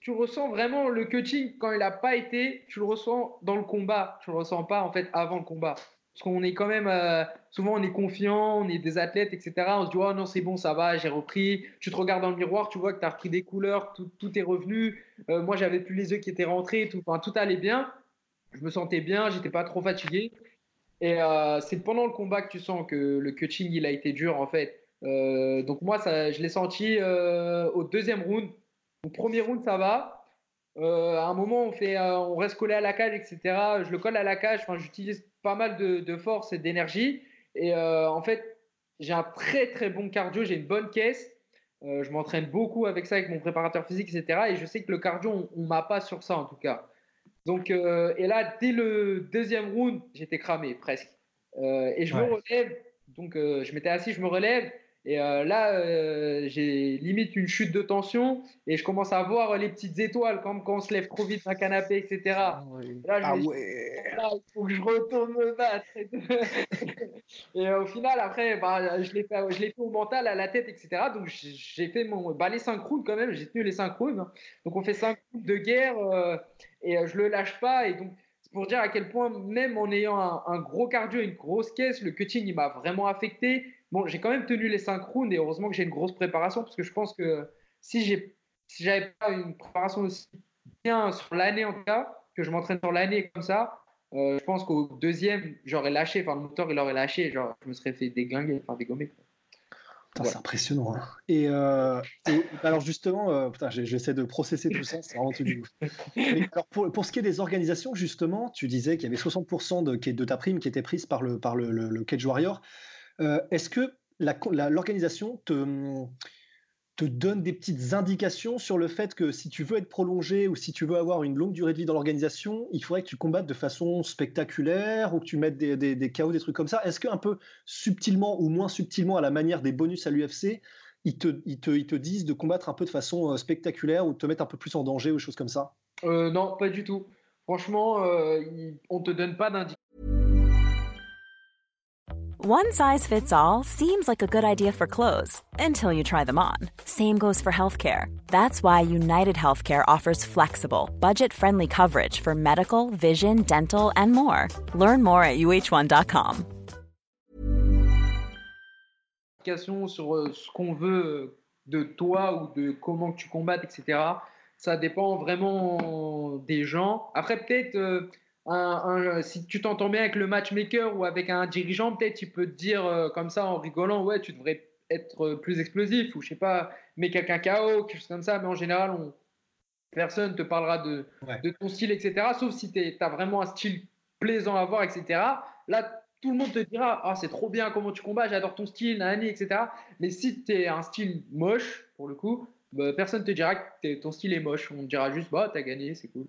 tu ressens vraiment le coaching quand il n'a pas été, tu le ressens dans le combat, tu le ressens pas en fait avant le combat. Parce qu'on est quand même, euh, souvent on est confiant, on est des athlètes, etc. On se dit, oh non, c'est bon, ça va, j'ai repris. Tu te regardes dans le miroir, tu vois que tu as repris des couleurs, tout, tout est revenu. Euh, moi, j'avais plus les yeux qui étaient rentrés, tout, enfin, tout allait bien. Je me sentais bien, j'étais pas trop fatigué. Et euh, c'est pendant le combat que tu sens que le coaching, il a été dur, en fait. donc moi, ça, je l'ai senti au deuxième round premier round, ça va. Euh, à un moment, on, fait, euh, on reste collé à la cage, etc. Je le colle à la cage. Enfin, j'utilise pas mal de, force et d'énergie. Et euh, en fait, j'ai un très très bon cardio. J'ai une bonne caisse. je m'entraîne beaucoup avec ça, avec mon préparateur physique, etc. Et je sais que le cardio, on, ne m'a pas sur ça en tout cas. Donc, et là, dès le deuxième round, j'étais cramé presque. et je me relève. Donc, je m'étais assis, je me relève. Et euh, là, euh, j'ai limite une chute de tension et je commence à voir les petites étoiles comme quand on se lève trop vite d'un canapé, etc. Ah, là, ah ouais. il faut que je retourne me battre. Et, au final, après, bah, je l'ai fait, fait, au mental, à la tête, etc. Donc j'ai fait mon, bah, les 5 rounds quand même, j'ai tenu les 5 rounds. Hein. Donc on fait 5 rounds de guerre euh, et je le lâche pas. Et donc c'est pour dire à quel point, même en ayant un, un gros cardio, une grosse caisse, le cutting, il m'a vraiment affecté. Bon, j'ai quand même tenu les 5 rounds et heureusement que j'ai une grosse préparation parce que je pense que si j'ai si j'avais pas une préparation aussi bien sur l'année en tout cas, que je m'entraîne sur l'année comme ça, euh, je pense qu'au deuxième, j'aurais lâché, enfin le moteur il aurait lâché, genre je me serais fait déglinguer, enfin dégommer. C'est impressionnant. Hein. Euh, et, alors justement, euh, j'essaie de processer tout ça, c'est vraiment tout du alors pour, pour, ce qui est des organisations, justement, tu disais qu'il y avait 60% de, de, ta prime qui était prise par le, par le, le Cage Warrior. Euh, est-ce que l'organisation te, te donne des petites indications sur le fait que si tu veux être prolongé ou si tu veux avoir une longue durée de vie dans l'organisation, il faudrait que tu combattes de façon spectaculaire ou que tu mettes des, des, des chaos, des trucs comme ça? Est-ce qu'un peu subtilement ou moins subtilement, à la manière des bonus à l'UFC, ils te, disent de combattre un peu de façon euh, spectaculaire ou de te mettre un peu plus en danger ou des choses comme ça? Euh, Non, pas du tout. Franchement, on ne te donne pas d'indications One size fits all seems like a good idea for clothes until you try them on. Same goes for healthcare. That's why United Healthcare offers flexible, budget friendly coverage for medical, vision, dental, and more. Learn more at uh1.com. Sur euh, ce qu'on veut de toi ou de comment tu combattes, etc. Ça dépend vraiment des gens. Après, peut-être. Euh, si tu t'entends bien avec le matchmaker ou avec un dirigeant, peut-être il peut te dire euh, comme ça en rigolant, ouais, tu devrais être plus explosif ou je sais pas, mais quelqu'un KO, quelque chose comme ça. Mais en général, on, personne te parlera de, de ton style, etc. Sauf si tu as vraiment un style plaisant à voir, etc. Là, tout le monde te dira, ah, c'est trop bien comment tu combats, j'adore ton style, nani, etc. Mais si tu es un style moche, pour le coup, bah, personne te dira que ton style est moche. On te dira juste, bah, t'as gagné, c'est cool.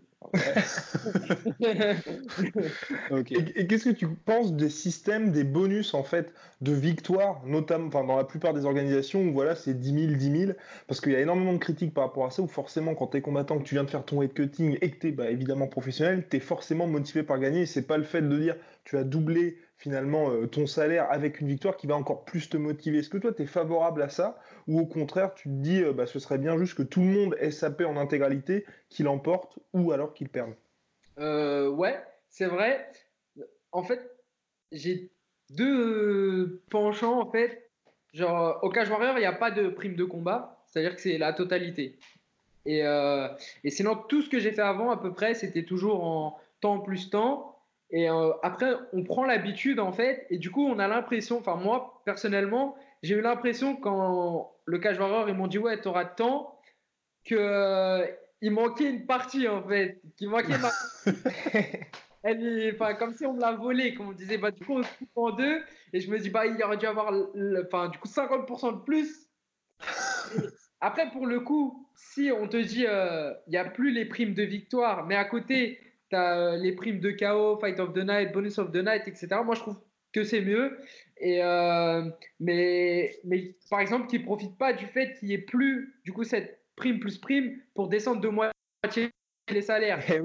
Et, qu'est-ce que tu penses des systèmes, des bonus en fait de victoire, notamment dans la plupart des organisations où voilà, c'est 10 000, 10 000 Parce qu'il y a énormément de critiques par rapport à ça, où forcément, quand tu es combattant, que tu viens de faire ton weight cutting et que tu es bah, évidemment professionnel, tu es forcément motivé par gagner. C'est pas le fait de dire tu as doublé finalement euh, ton salaire avec une victoire qui va encore plus te motiver. Est-ce que toi, tu es favorable à ça? Ou au contraire, tu te dis euh, bah, ce serait bien juste que tout le monde ait sa paix en intégralité, qu'il emporte ou alors qu'il perde? Euh, Ouais, c'est vrai. En fait, j'ai deux penchants en fait. Genre, au Cage Warrior, il n'y a pas de prime de combat, c'est-à-dire que c'est la totalité. Et, et sinon, tout ce que j'ai fait avant, à peu près, c'était toujours en temps plus temps. Et euh, après, on prend l'habitude, en fait, et du coup, on a l'impression, enfin, moi, personnellement, j'ai eu l'impression quand le cage warrior, ils m'ont dit, ouais, t'auras temps, qu'il euh, manquait une partie, en fait, qu'il manquait ma... Elle enfin, comme si on me l'a volé, comme on disait, bah, du coup, on se coupe en deux, et je me dis, bah, il aurait dû avoir, enfin, du coup, 50% de plus. après, pour le coup, si on te dit, euh, il n'y a plus les primes de victoire, mais à côté, tu as euh, les primes de KO, Fight of the Night, Bonus of the Night, etc. Moi, je trouve que c'est mieux. Et euh, mais, mais par exemple, qu'ils ne profitent pas du fait qu'il n'y ait plus du coup cette prime plus prime pour descendre de moitié les salaires. Eh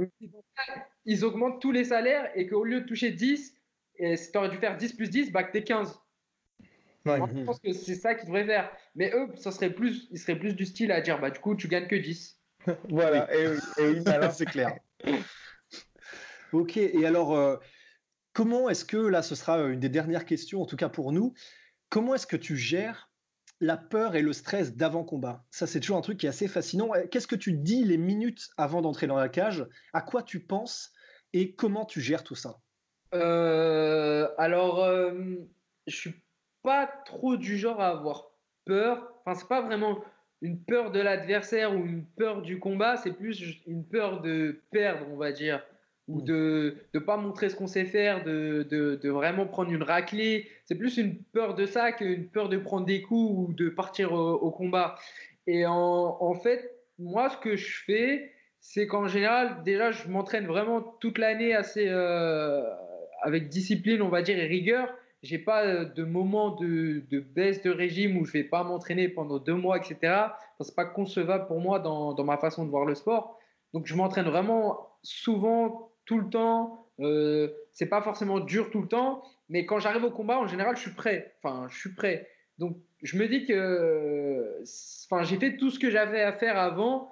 ils augmentent tous les salaires et qu'au lieu de toucher 10, et si tu aurais dû faire 10 plus 10, bah que es 15. je pense que c'est ça qu'ils devraient faire. Mais eux, ça serait plus, ils seraient plus du style à dire bah du coup, tu gagnes que 10. voilà, et oui, et oui c'est clair. Ok, et alors, euh, comment est-ce que, là, ce sera une des dernières questions, en tout cas pour nous, comment est-ce que tu gères la peur et le stress d'avant-combat Ça, c'est toujours un truc qui est assez fascinant. Qu'est-ce que tu dis les minutes avant d'entrer dans la cage? À quoi tu penses et comment tu gères tout ça? Euh, Alors, euh, je suis pas trop du genre à avoir peur. Enfin, c'est pas vraiment une peur de l'adversaire ou une peur du combat, c'est plus une peur de perdre, on va dire ou mm. de ne pas montrer ce qu'on sait faire, de, de, de, vraiment prendre une raclée. C'est plus une peur de ça qu'une peur de prendre des coups ou de partir au, combat. Et en, en, fait, moi, ce que je fais, c'est qu'en général, déjà, je m'entraîne vraiment toute l'année assez euh, avec discipline, on va dire, et rigueur. J'ai pas de moment de, de, baisse de régime où je vais pas m'entraîner pendant deux mois, etc. C'est pas concevable pour moi dans, dans ma façon de voir le sport. Donc, je m'entraîne vraiment souvent tout le temps. Euh, c'est pas forcément dur tout le temps, mais quand j'arrive au combat, en général, je suis prêt. Enfin, je suis prêt. Donc, je me dis que, enfin, j'ai fait tout ce que j'avais à faire avant.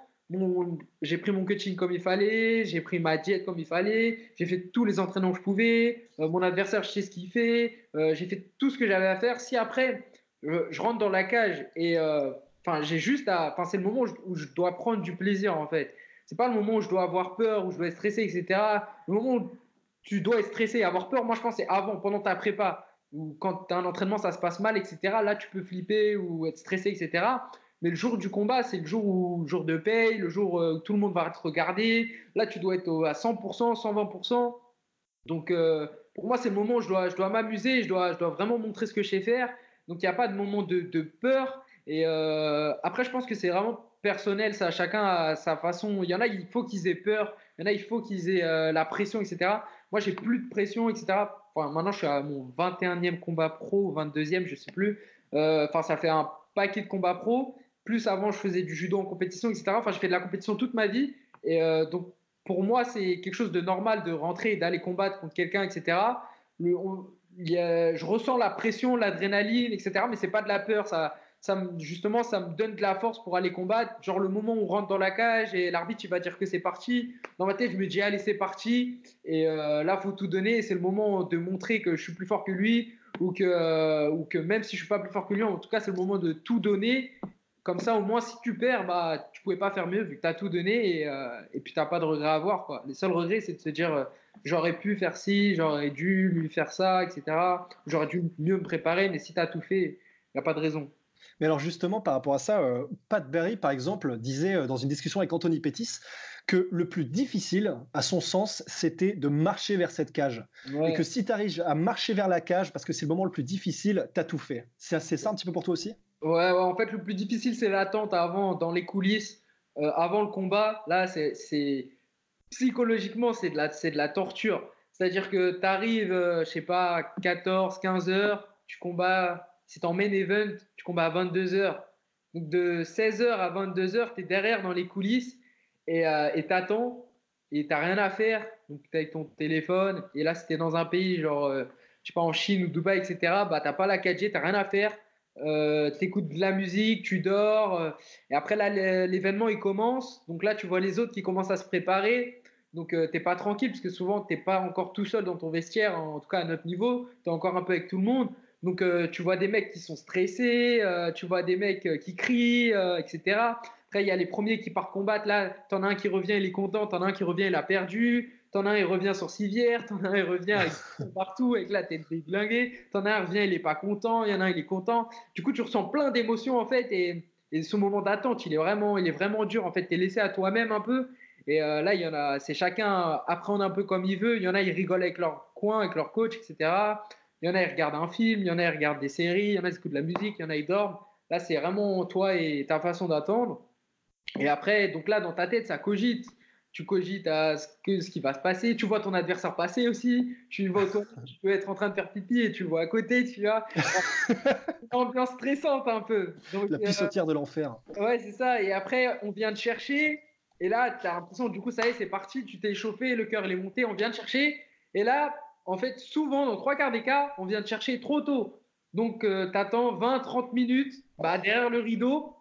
j'ai pris mon coaching comme il fallait, j'ai pris ma diète comme il fallait, j'ai fait tous les entraînements que je pouvais. Euh, mon adversaire, je sais ce qu'il fait. Euh, j'ai fait tout ce que j'avais à faire. Si après, je, rentre dans la cage et, euh, enfin, j'ai juste à, enfin, c'est le moment où je dois prendre du plaisir en fait c'est pas le moment où je dois avoir peur, où je dois être stressé, etc. Le moment où tu dois être stressé avoir peur, moi je pense c'est avant, pendant ta prépa, ou quand tu as un entraînement, ça se passe mal, etc. Là, tu peux flipper ou être stressé, etc. Mais le jour du combat, c'est le jour où jour de paye, le jour où tout le monde va te regarder. Là, tu dois être à 100%, 120%. Donc, euh, pour moi, c'est le moment où je dois, je dois m'amuser, je dois, je dois vraiment montrer ce que je sais faire. Donc, il n'y a pas de moment de, de peur. Et euh, après, je pense que c'est vraiment personnel, ça, chacun a sa façon. Il y en a, il faut qu'ils aient peur, il y en a, il faut qu'ils aient euh, la pression, etc. Moi, j'ai plus de pression, etc. Enfin, maintenant, je suis à mon 21e combat pro, 22e, je sais plus. Euh, enfin, ça fait un paquet de combats pro. Plus avant, je faisais du judo en compétition, etc. Enfin, je fais de la compétition toute ma vie. Et euh, donc, pour moi, c'est quelque chose de normal de rentrer et d'aller combattre contre quelqu'un, etc. Je ressens la pression, l'adrénaline, etc. Mais c'est pas de la peur. Ça, justement, ça me donne de la force pour aller combattre. Genre le moment où on rentre dans la cage et l'arbitre il va dire que c'est parti. Dans ma tête, je me dis allez c'est parti. Et euh, là, faut tout donner. C'est le moment de montrer que je suis plus fort que lui ou que, euh, ou que même si je suis pas plus fort que lui, en tout cas c'est le moment de tout donner. Comme ça, au moins, si tu perds, bah, tu pouvais pas faire mieux vu que tu as tout donné et, euh, et puis tu n'as pas de regret à avoir. Quoi. Les seuls regrets, c'est de se dire euh, j'aurais pu faire ci, j'aurais dû lui faire ça, etc. J'aurais dû mieux me préparer, mais si tu as tout fait, il n'y a pas de raison. Mais alors justement, par rapport à ça, euh, Pat Berry, par exemple, disait dans une discussion avec Anthony Pettis que le plus difficile, à son sens, c'était de marcher vers cette cage. Et que si tu arrives à marcher vers la cage, parce que c'est le moment le plus difficile, tu as tout fait. C'est ça un petit peu pour toi aussi? Ouais, en fait, le plus difficile, c'est l'attente avant, dans les coulisses, euh, avant le combat. Là, c'est psychologiquement, c'est de, la, de la torture. C'est-à-dire que tu arrives, euh, je sais pas, 14, 15 heures, tu combats, c'est en main event, tu combats à 22 heures. Donc de 16 heures à 22 heures, tu es derrière dans les coulisses et euh, t'attends et t'as rien à faire. Donc tu avec ton téléphone. Et là, si tu es dans un pays, genre, euh, je sais pas, en Chine ou Dubaï, etc., bah, tu pas la 4G, tu rien à faire euh, tu écoutes de la musique, tu dors. Euh, et après, l'événement, il commence. Donc là, tu vois les autres qui commencent à se préparer. Donc, euh, tu n'es pas tranquille, parce que souvent, tu n'es pas encore tout seul dans ton vestiaire, en, tout cas à notre niveau. Tu es encore un peu avec tout le monde. Donc, euh, tu vois des mecs qui sont stressés, tu vois des mecs qui crient, etc. Après, il y a les premiers qui partent combattre. Là, tu en as un qui revient, il est content. Tu en as un qui revient, il a perdu. T'en as un, il revient sur civière. T'en as un, il revient partout, avec la tête déglinguée. T'en as un, il revient, il est pas content. Il y en a un, il est content. Du coup, tu ressens plein d'émotions, en fait. Et, ce moment d'attente, il est vraiment, il est vraiment dur. En fait, tu es laissé à toi-même un peu. Et euh, là, y en a, c'est chacun apprendre un peu comme il veut. Il y en a, ils rigolent avec leur coin, avec leur coach, etc. Il y en a, ils regardent un film. Il y en a, ils regardent des séries. Il y en a, ils écoutent de la musique. Il y en a, ils dorment. Là, c'est vraiment toi et ta façon d'attendre. Et après, donc là, dans ta tête, ça cogite tu cogites à ce, que, ce qui va se passer. Tu vois ton adversaire passer aussi. Tu vois tu peux être en train de faire pipi et tu vois à côté, tu une ambiance stressante un peu. la pissotière de l'enfer. Ouais, c'est ça. Et après, on vient te chercher. Et là, tu as l'impression, du coup, ça y est, c'est parti. Tu t'es chauffé, le cœur est monté, on vient te chercher. Et là, en fait, souvent, dans trois quarts des cas, on vient te chercher trop tôt. Donc, euh, tu attends 20-30 minutes bah, derrière le rideau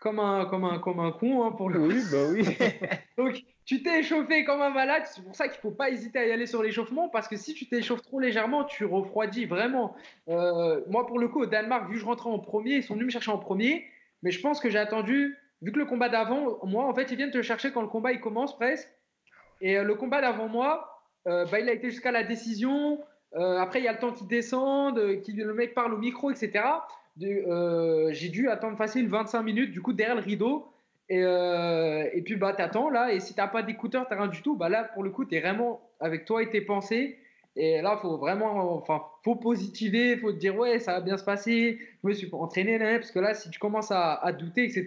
comme un, comme un, comme un con hein, pour le Oui, bah oui. Donc, tu t'es échauffé comme un malade. C'est pour ça qu'il ne faut pas hésiter à y aller sur l'échauffement parce que si tu t'échauffes trop légèrement, tu refroidis vraiment. Euh, moi, pour le coup, au Danemark, vu que je rentrais en premier, ils sont venus me chercher en premier. Mais je pense que j'ai attendu, vu que le combat d'avant, moi, en fait, ils viennent te chercher quand le combat il commence presque. Et euh, le combat d'avant moi, euh, bah, il a été jusqu'à la décision. après, il y a le temps qu'il descende, que le mec parle au micro, etc. Euh, j'ai dû attendre facile 25 minutes du coup derrière le rideau. Et, euh, puis bah t'attends là et si t'as pas d'écouteur t'as rien du tout bah là pour le coup t'es vraiment avec toi et tes pensées et là faut vraiment enfin faut positiver faut te dire ouais ça va bien se passer je me suis entraîné parce que là si tu commences à, à douter etc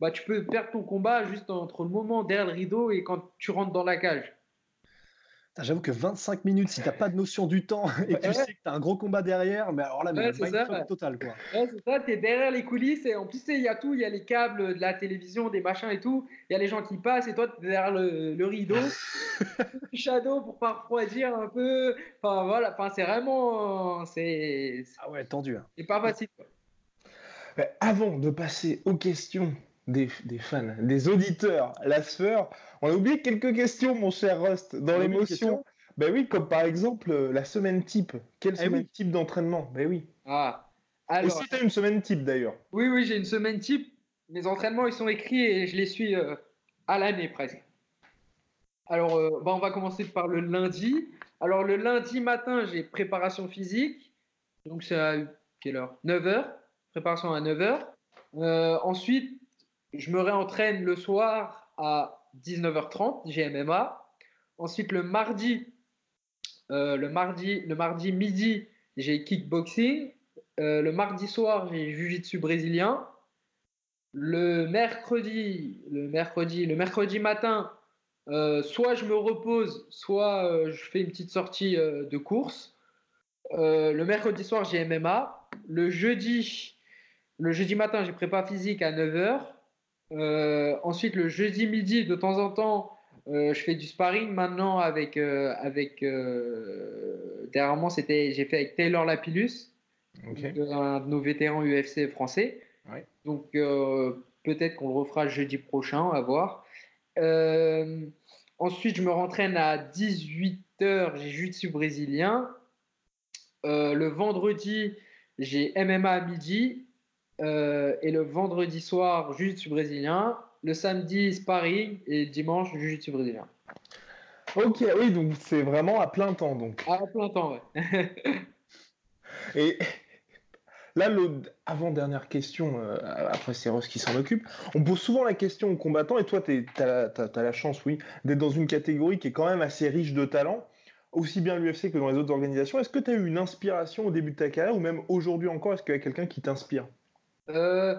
bah tu peux perdre ton combat juste entre le moment derrière le rideau et quand tu rentres dans la cage J'avoue que 25 minutes, si tu n'as pas de notion du temps et que tu sais que tu as un gros combat derrière, mais alors là, mais c'est ça. total. Quoi. Ouais, c'est ça, tu es derrière les coulisses et en plus, il y a tout, il y a les câbles de la télévision, des machins et tout, il y a les gens qui passent et toi, tu es derrière le, rideau, shadow pour pas refroidir un peu. Enfin, voilà, enfin, c'est vraiment. C'est, ah ouais, tendu. Hein. C'est pas facile. Quoi. Avant de passer aux questions des, fans, des auditeurs, la sphère. On a oublié quelques questions, mon cher Rust, dans l'émotion. Ben oui, comme par exemple euh, la semaine type. Quelle eh semaine type d'entraînement? Ben oui. Ah. Alors... Et si tu as une semaine type d'ailleurs Oui, oui, j'ai une semaine type. Mes entraînements, ils sont écrits et je les suis euh, à l'année presque. Alors, euh, bah, on va commencer par le lundi. Alors, le lundi matin, j'ai préparation physique. Donc, c'est à quelle heure? 9h. Préparation à 9h. ensuite, je me réentraîne le soir à 19h30, j'ai MMA. Ensuite, le mardi, euh, le mardi, le mardi midi, j'ai kickboxing. Euh, le mardi soir, j'ai jiu-jitsu brésilien. Le mercredi, le mercredi, le mercredi matin, euh, soit je me repose, soit je fais une petite sortie de course. le mercredi soir, j'ai MMA. Le jeudi, le jeudi matin, j'ai prépa physique à 9h. Euh, ensuite, le jeudi midi, de temps en temps, euh, je fais du sparring maintenant avec, euh, avec dernièrement, c'était, j'ai fait avec Taylor Lapillus, un de nos vétérans UFC français. Donc peut-être qu'on le refera jeudi prochain, à voir. ensuite, je me rentraîne à 18h, j'ai jiu-jitsu brésilien. le vendredi, j'ai MMA à midi. Et le vendredi soir, jiu-jitsu brésilien le samedi sparring et dimanche jiu-jitsu brésilien. Ok, oui, donc c'est vraiment à plein temps donc. À plein temps, ouais. et là, avant-dernière question, euh, après c'est Ross qui s'en occupe, on pose souvent la question aux combattants, et toi tu as, la chance, oui, d'être dans une catégorie qui est quand même assez riche de talents, aussi bien l'UFC que dans les autres organisations. Est-ce que tu as eu une inspiration au début de ta carrière, ou même aujourd'hui encore, est-ce qu'il y a quelqu'un qui t'inspire? Euh,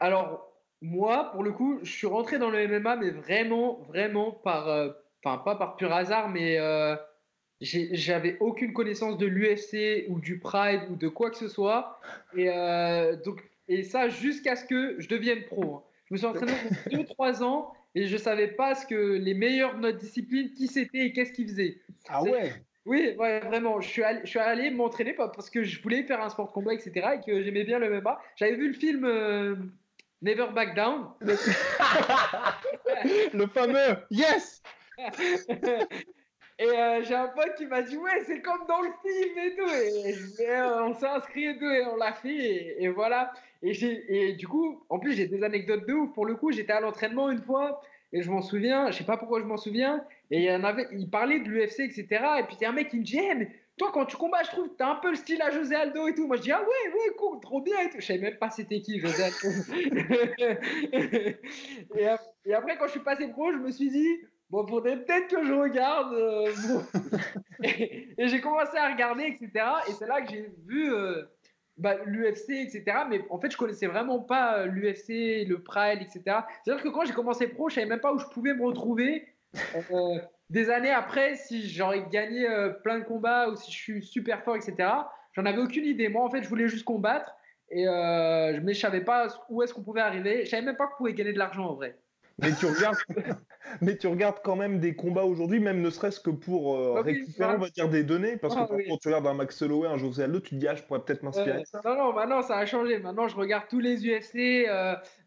Alors, moi, pour le coup, je suis rentré dans le MMA, mais vraiment, vraiment par, euh, enfin pas par pur hasard, mais euh, j'avais aucune connaissance de l'UFC ou du Pride ou de quoi que ce soit, et donc et ça jusqu'à ce que je devienne pro. Hein. Je me suis entraîné pendant 2-3 ans et je savais pas ce que les meilleurs de notre discipline, qui c'était et qu'est-ce qu'ils faisaient. Ah ouais. Oui, ouais, vraiment. Je suis allé, je suis allé m'entraîner parce que je voulais faire un sport de combat, etc. et que j'aimais bien le MMA. J'avais vu le film Never Back Down. le fameux Yes Et euh, j'ai un pote qui m'a dit ouais c'est comme dans le film et tout et, euh, on s'est inscrit et tout et on l'a fait et, voilà et, et du coup en plus j'ai des anecdotes de ouf pour le coup j'étais à l'entraînement une fois et je m'en souviens je sais pas pourquoi je m'en souviens et il parlait de l'UFC etc et puis il y a un mec qui me dit hey, mais toi, quand tu combats, je trouve que tu as un peu le style à José Aldo et tout. Moi, je dis, ah ouais, ouais, cool, trop bien et tout. Je savais même pas c'était qui, José Aldo. et, après, quand je suis passé pro, je me suis dit, bon, faudrait peut-être que je regarde. Euh, et, j'ai commencé à regarder, etc. Et c'est là que j'ai vu euh, bah, l'UFC, etc. Mais en fait, je connaissais vraiment pas euh, l'UFC, le Pride, etc. C'est-à-dire que quand j'ai commencé pro, je savais même pas où je pouvais me retrouver des années après, si j'aurais gagné euh, plein de combats ou si je suis super fort, etc., j'en avais aucune idée. Moi, en fait, je voulais juste combattre et euh, je ne savais pas où est-ce qu'on pouvait arriver. Je savais même pas qu'on pouvait gagner de l'argent en vrai. Mais tu regardes, mais tu regardes quand même des combats aujourd'hui, même ne serait-ce que pour euh, ah récupérer, on va dire, des données, parce que ah quand tu regardes un Max Holloway, un José Aldo, tu te dis ah je pourrais peut-être m'inspirer. non non, maintenant ça a changé. Maintenant je regarde tous les UFC,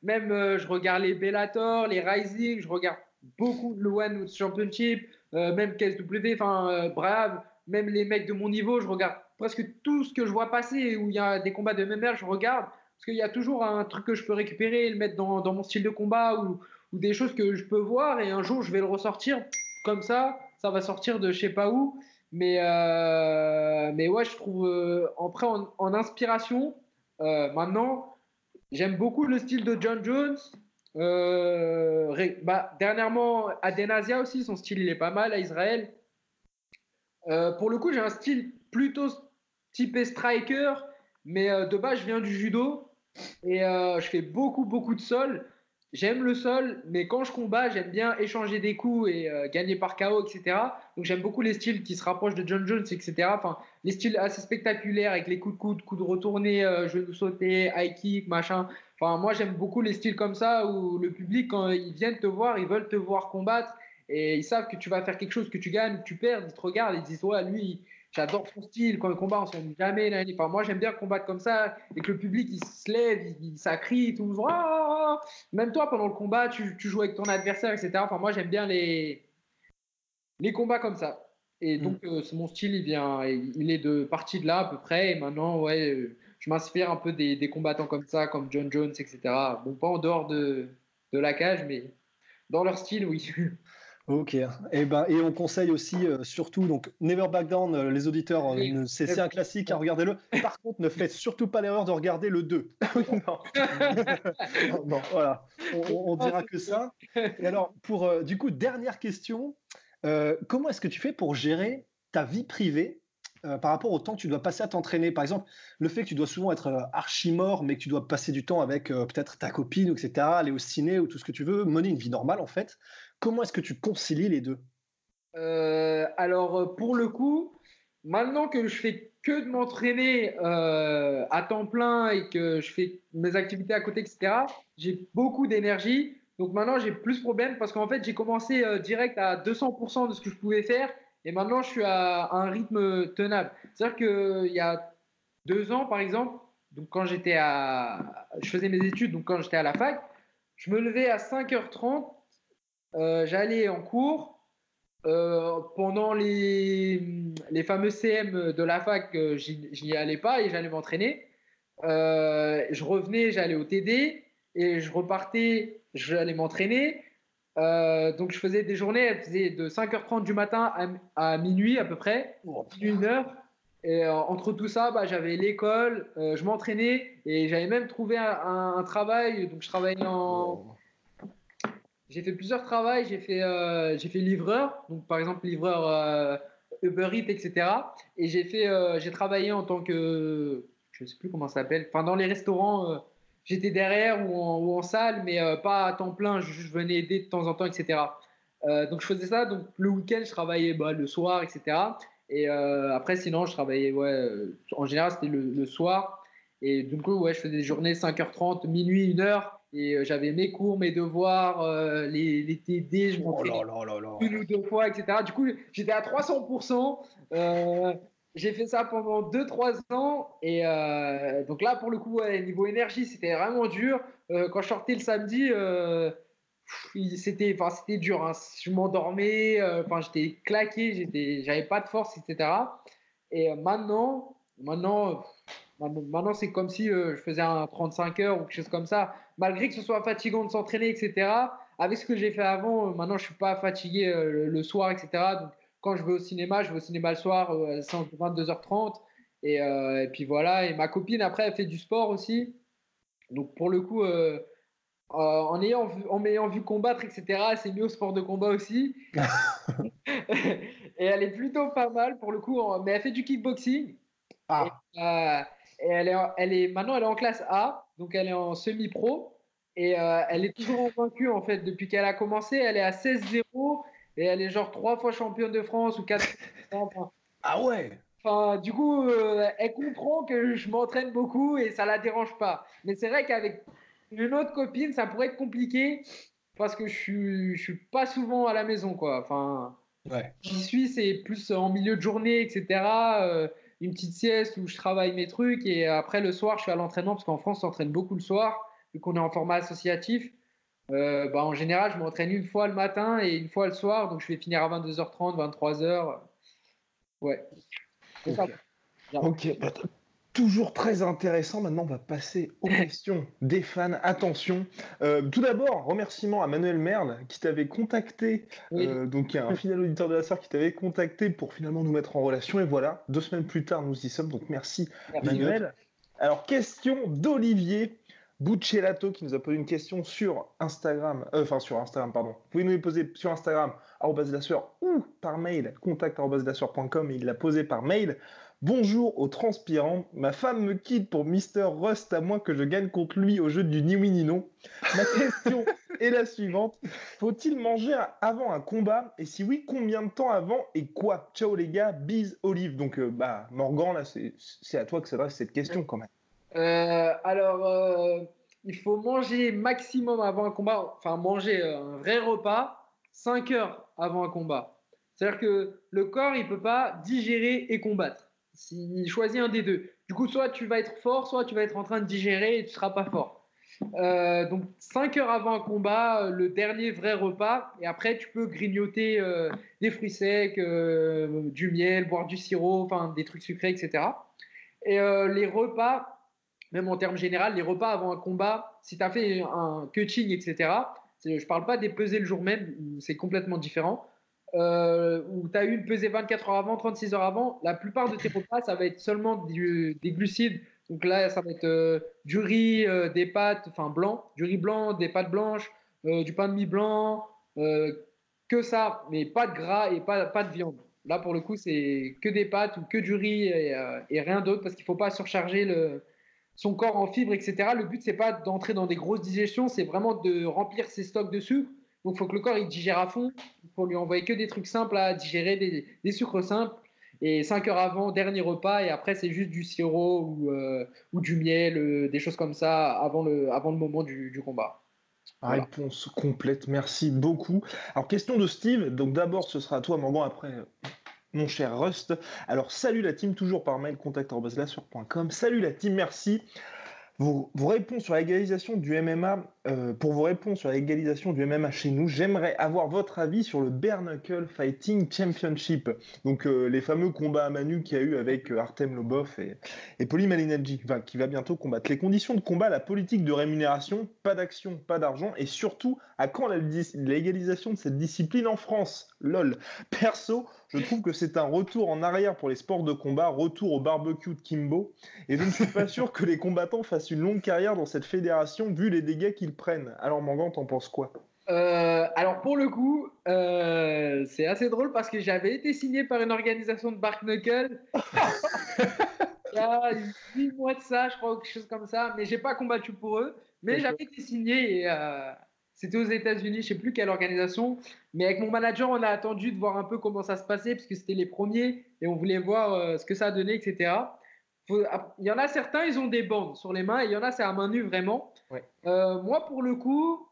même je regarde les Bellator, les Rising, je regarde beaucoup de l'One Championship, euh, même KSW, enfin euh, Brave, même les mecs de mon niveau, je regarde presque tout ce que je vois passer où il y a des combats de MMA, je regarde parce qu'il y a toujours un truc que je peux récupérer et le mettre dans, mon style de combat ou, des choses que je peux voir et un jour je vais le ressortir comme ça, ça va sortir de je sais pas où. Mais, euh, mais ouais, je trouve après en, en inspiration, maintenant, j'aime beaucoup le style de John Jones. Euh, bah, dernièrement, Adenasia aussi, son style il est pas mal à Israël. Euh, pour le coup, j'ai un style plutôt typé striker, mais euh, de base, je viens du judo et je fais beaucoup, beaucoup de sol. J'aime le sol, mais quand je combats, j'aime bien échanger des coups et gagner par KO, etc. Donc j'aime beaucoup les styles qui se rapprochent de John Jones, etc. Enfin, les styles assez spectaculaires avec les coups de coude, coups de retourné, genoux sautés, high kick, machin. Enfin, moi, j'aime beaucoup les styles comme ça où le public, quand ils viennent te voir, ils veulent te voir combattre et ils savent que tu vas faire quelque chose, que tu gagnes, que tu perds. Ils te regardent, ils disent Ouais, lui, j'adore son style. Quand il combat, on s'en jamais. Enfin, moi, j'aime bien combattre comme ça et que le public, il se lève, il, ça crie, tout. Oh, oh, oh. Même toi, pendant le combat, tu, tu, joues avec ton adversaire, etc. Enfin, moi, j'aime bien les, les combats comme ça. Et donc, mm. euh, mon style, il vient, il est de partie de là à peu près. Et maintenant, ouais. Euh, je m'inspire un peu des, combattants comme ça, comme John Jones, etc. Bon, pas en dehors de, de la cage, mais dans leur style, oui. Ok. Et, eh ben, et on conseille aussi, euh, surtout, donc Never Back Down, euh, les auditeurs, euh, c'est un classique, hein, regardez-le. Par contre, ne faites surtout pas l'erreur de regarder le 2. non. non. voilà. On, on, dira que ça. Et alors, pour, du coup, dernière question. comment est-ce que tu fais pour gérer ta vie privée euh, par rapport au temps que tu dois passer à t'entraîner? Par exemple, le fait que tu dois souvent être euh, archi mort, mais que tu dois passer du temps avec euh, peut-être ta copine, etc., aller au ciné ou tout ce que tu veux, mener une vie normale en fait. Comment est-ce que tu concilies les deux? Alors, pour le coup, maintenant que je fais que de m'entraîner à temps plein et que je fais mes activités à côté, etc., j'ai beaucoup d'énergie. Donc maintenant, j'ai plus de problèmes parce qu'en fait, j'ai commencé direct à 200% de ce que je pouvais faire et maintenant je suis à, un rythme tenable. C'est-à-dire qu'il y a deux ans, par exemple, donc quand j'étais à, je faisais mes études, donc quand j'étais à la fac, je me levais à 5h30, euh, j'allais en cours. Euh, pendant les, les fameux CM de la fac, euh, je n'y allais pas et j'allais m'entraîner. je revenais, j'allais au TD et je repartais, j'allais m'entraîner. donc je faisais des journées, elles faisaient de 5h30 du matin à, minuit à peu près, oh, une heure. Et entre tout ça, bah, j'avais l'école, je m'entraînais et j'avais même trouvé un, travail. Donc je travaillais en. J'ai fait plusieurs travaux. J'ai fait, euh, j'ai fait livreur, donc par exemple livreur euh, Uber Eats, etc. Et j'ai fait, euh, j'ai travaillé en tant que, je ne sais plus comment ça s'appelle, enfin dans les restaurants. J'étais derrière ou en, ou en, salle, mais pas à temps plein. Je, venais aider de temps en temps, etc. donc je faisais ça. Donc le week-end, je travaillais bah, le soir, etc. Et après, sinon, je travaillais, ouais, en général, c'était le, le, soir. Et du coup, ouais, je faisais des journées 5h30, minuit, 1h. Et euh, j'avais mes cours, mes devoirs, euh, les, les, TD, je oh une ou deux fois, etc. Du coup, j'étais à 300%. Euh, j'ai fait ça pendant 2-3 ans. Et donc là, pour le coup, niveau énergie, c'était vraiment dur. quand je sortais le samedi, c'était c'était dur. Hein. Je m'endormais, enfin j'étais claqué, j'avais pas de force, etc. Et maintenant, maintenant Maintenant, c'est comme si euh, je faisais un 35 heures ou quelque chose comme ça. Malgré que ce soit fatigant de s'entraîner, etc. Avec ce que j'ai fait avant, euh, maintenant, je suis pas fatigué euh, le, soir, etc. Donc, quand je vais au cinéma, je vais au cinéma le soir, à 22h30. Et, et, puis voilà. Et ma copine, après, elle fait du sport aussi. Donc, pour le coup, en, ayant vu, en m'ayant vu combattre, etc., c'est mieux au sport de combat aussi. et elle est plutôt pas mal pour le coup. Mais elle fait du kickboxing. Ah. Et elle est, elle est, maintenant, elle est en classe A, donc elle est en semi-pro. Et euh, elle est toujours invaincue, en fait, depuis qu'elle a commencé. Elle est à 16-0 et elle est genre trois fois championne de France ou quatre. ah ouais Enfin, du coup, euh, elle comprend que je m'entraîne beaucoup et ça la dérange pas. Mais c'est vrai qu'avec une autre copine, ça pourrait être compliqué parce que je suis, je suis pas souvent à la maison, quoi. Enfin, ouais. j'y suis, c'est plus en milieu de journée, etc une petite sieste où je travaille mes trucs et après le soir, je suis à l'entraînement parce qu'en France, on s'entraîne beaucoup le soir vu qu'on est en format associatif. Euh, bah, en général, je m'entraîne une fois le matin et une fois le soir, donc je vais finir à 22h30, 23h. Ouais. Ok, bah, toujours très intéressant. Maintenant, on va passer aux questions des fans. Attention. Euh, tout d'abord, remerciement à Manuel Merle qui t'avait contacté, euh, donc un fidèle auditeur de la sœur qui t'avait contacté pour finalement nous mettre en relation. Et voilà, deux semaines plus tard, nous y sommes. Donc merci, Manuel. Alors, question d'Olivier. Buccellato qui nous a posé une question sur Instagram, euh, enfin sur Instagram, pardon. Vous pouvez nous les poser sur Instagram, la soeur, ou par mail, contact.com, il l'a posé par mail. Bonjour au transpirant. Ma femme me quitte pour Mister Rust à moins que je gagne contre lui au jeu du ni oui ni non. Ma question est la suivante. Faut-il manger avant un combat? Et si oui, combien de temps avant? Et quoi? Ciao les gars, bise Olive. Donc, euh, bah, Morgan, là, c'est à toi que s'adresse cette question quand même. Euh, alors, euh, il faut manger maximum avant un combat, enfin manger un vrai repas 5 heures avant un combat. C'est-à-dire que le corps, il peut pas digérer et combattre. S'il choisit un des deux. Du coup, soit tu vas être fort, soit tu vas être en train de digérer et tu seras pas fort. Euh, donc 5 heures avant un combat, euh, le dernier vrai repas, et après tu peux grignoter euh, des fruits secs, du miel, boire du sirop, enfin des trucs sucrés, etc. Et les repas, même en termes généraux, les repas avant un combat, si tu as fait un cutting, etc., je parle pas des pesées le jour même, c'est complètement différent euh, où tu as eu une pesée 24 heures avant, 36 heures avant, la plupart de tes repas, ça va être seulement des glucides. Donc là, ça va être euh, du riz, euh, des pâtes, enfin blanc, du riz blanc, des pâtes blanches, euh, du pain de mie blanc, que ça, mais pas de gras et pas, de viande. Là, pour le coup, c'est que des pâtes ou que du riz et, rien d'autre parce qu'il ne faut pas surcharger son corps en fibres, etc. Le but, c'est pas d'entrer dans des grosses digestions, c'est vraiment de remplir ses stocks de sucre donc, il faut que le corps il digère à fond pour lui envoyer que des trucs simples à digérer, des, sucres simples. Et 5 heures avant, dernier repas, et après, c'est juste du sirop ou, euh, du miel, euh, des choses comme ça avant le, moment du, combat. Réponse complète, merci beaucoup. Alors, question de Steve. Donc, d'abord, ce sera à toi, Morgan. Après, mon cher Rust. Alors salut la team, toujours par mail contact.com. Salut la team, merci. Vos, réponses sur l'égalisation du MMA, euh, pour vos réponses sur l'égalisation du MMA chez nous, j'aimerais avoir votre avis sur le Bare Fighting Championship. Donc euh, les fameux combats à Manu qu'il y a eu avec euh, Artem Lobov et, et Poli qui va bientôt combattre. Les conditions de combat, la politique de rémunération, pas d'action, pas d'argent, et surtout, à quand légalisation de cette discipline en France? LOL. Perso, je trouve que c'est un retour en arrière pour les sports de combat, retour au barbecue de Kimbo. Et je suis pas sûr que les combattants fassent une longue carrière dans cette fédération, vu les dégâts qu'ils prennent. Alors, Mangan, t'en penses quoi? Euh, alors pour le coup, euh, c'est assez drôle parce que j'avais été signé par une organisation de Bark Knuckle il y a 8 mois de ça, je crois, ou quelque chose comme ça, mais j'ai pas combattu pour eux. Mais j'avais été signé et euh, c'était aux États-Unis, je sais plus quelle organisation. Mais avec mon manager, on a attendu de voir un peu comment ça se passait, parce que c'était les premiers et on voulait voir euh, ce que ça a donné, etc. Ah, il y en a certains, ils ont des bandes sur les mains et il y en a, c'est à main nue vraiment. Euh, moi, pour le coup,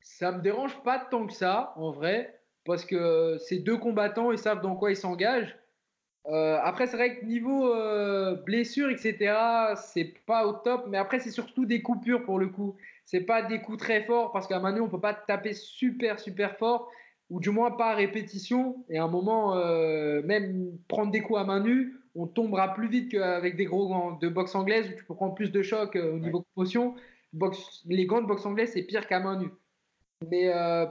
ça me dérange pas tant que ça, en vrai, parce que ces deux combattants, ils savent dans quoi ils s'engagent. Euh, après, c'est vrai que niveau blessure, etc., c'est pas au top, mais après, c'est surtout des coupures pour le coup c'est pas des coups très forts parce qu'à main nue, on peut pas taper super, super fort, ou du moins pas à répétition. Et à un moment, euh, même prendre des coups à main nue, on tombera plus vite qu'avec des gros gants de boxe anglaise où tu peux prendre plus de chocs euh, au niveau de motion. les gants de boxe anglaise, c'est pire qu'à main nue. Mais euh,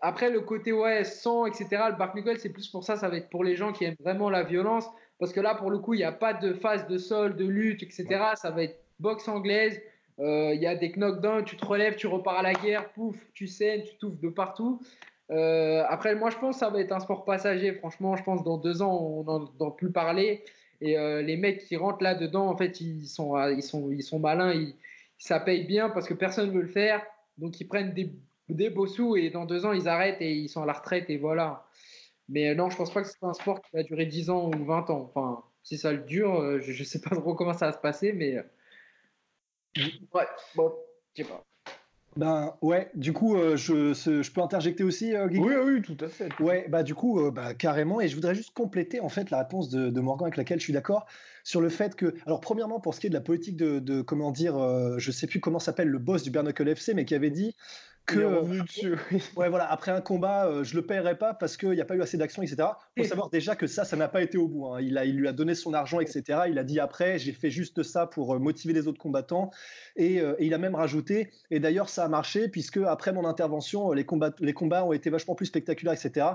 après, le côté ouais, sang, etc., le Bark Nickel, c'est plus pour ça, ça va être pour les gens qui aiment vraiment la violence. Parce que là, pour le coup, il n'y a pas de phase de sol, de lutte, etc. Ça va être boxe anglaise, il euh, y a des knockdowns, tu te relèves, tu repars à la guerre, pouf, tu saignes, tu touffes de partout. Euh, après, moi, je pense que ça va être un sport passager. Franchement, je pense dans deux ans, on n'en plus parler. Et euh, les mecs qui rentrent là-dedans, en fait, ils sont, ils sont, ils sont malins. Ça paye bien parce que personne ne veut le faire. Donc, ils prennent des, des beaux sous et dans deux ans, ils arrêtent et ils sont à la retraite. Et voilà. Mais non, je pense pas que c'est un sport qui va durer 10 ans ou 20 ans. Enfin, si ça le dure, je ne sais pas trop comment ça va se passer, mais Ouais, bon, je sais pas. Ben ouais, du coup, euh, je, je, peux interjecter aussi, euh, Oui, oui, tout à fait. Ouais, bah du coup, euh, bah, carrément, et je voudrais juste compléter en fait la réponse de, de Morgan avec laquelle je suis d'accord sur le fait que, alors premièrement pour ce qui est de la politique de, de comment dire, je sais plus comment s'appelle le boss du Bernacle FC, mais qui avait dit que euh, ouais voilà après un combat euh, je le paierai pas parce qu'il n'y a pas eu assez d'action etc faut savoir déjà que ça ça n'a pas été au bout hein. il a il lui a donné son argent etc il a dit après j'ai fait juste ça pour euh, motiver les autres combattants et, et, il a même rajouté et d'ailleurs ça a marché puisque après mon intervention les combats les combats ont été vachement plus spectaculaires etc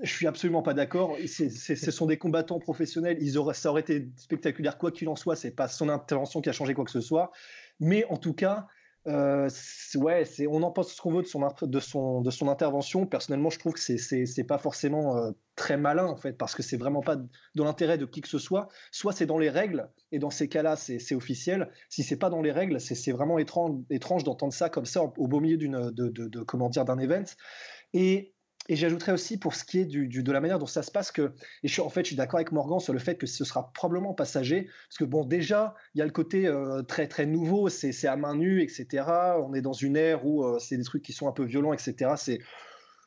je suis absolument pas d'accord. Ce sont des combattants professionnels. Ils auraient, ça aurait été spectaculaire quoi qu'il en soit. C'est pas son intervention qui a changé quoi que ce soit. Mais en tout cas, euh, ouais, on en pense ce qu'on veut de son, intervention. Personnellement, je trouve que c'est pas forcément euh, très malin, en fait, parce que c'est vraiment pas dans l'intérêt de qui que ce soit. Soit c'est dans les règles, et dans ces cas-là, c'est officiel. Si c'est pas dans les règles, c'est vraiment étrange, d'entendre ça comme ça au beau milieu de, d'un event. Et j'ajouterais aussi pour ce qui est du, de la manière dont ça se passe que, et je en fait, je suis d'accord avec Morgan sur le fait que ce sera probablement passager, parce que bon, déjà, il y a le côté euh, très très nouveau, c'est à main nue, etc. On est dans une ère où euh, c'est des trucs qui sont un peu violents, etc. C'est,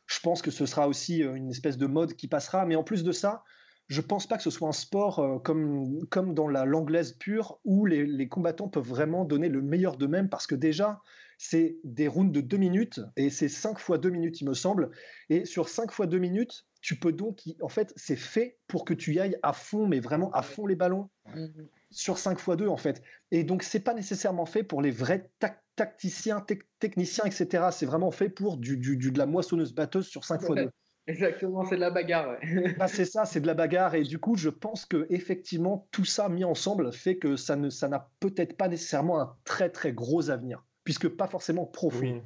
je pense que ce sera aussi euh, une espèce de mode qui passera, mais en plus de ça, je pense pas que ce soit un sport comme, comme dans la l'anglaise pure où les, les, combattants peuvent vraiment donner le meilleur d'eux-mêmes parce que déjà c'est des rounds de 2 minutes et c'est 5 fois 2 minutes, il me semble. Et sur 5 fois 2 minutes, tu peux donc, en fait, c'est fait pour que tu y ailles à fond, mais vraiment à fond les ballons mhm. sur 5 fois 2 en fait. Et donc, c'est pas nécessairement fait pour les vrais tacticiens, techniciens, etc. C'est vraiment fait pour du, de la moissonneuse batteuse sur 5 fois 2. Exactement, c'est de la bagarre. Bah, c'est ça, c'est de la bagarre. Et du coup, je pense que effectivement, tout ça mis ensemble fait que ça n'a ça peut-être pas nécessairement un très très gros avenir puisque pas forcément profond.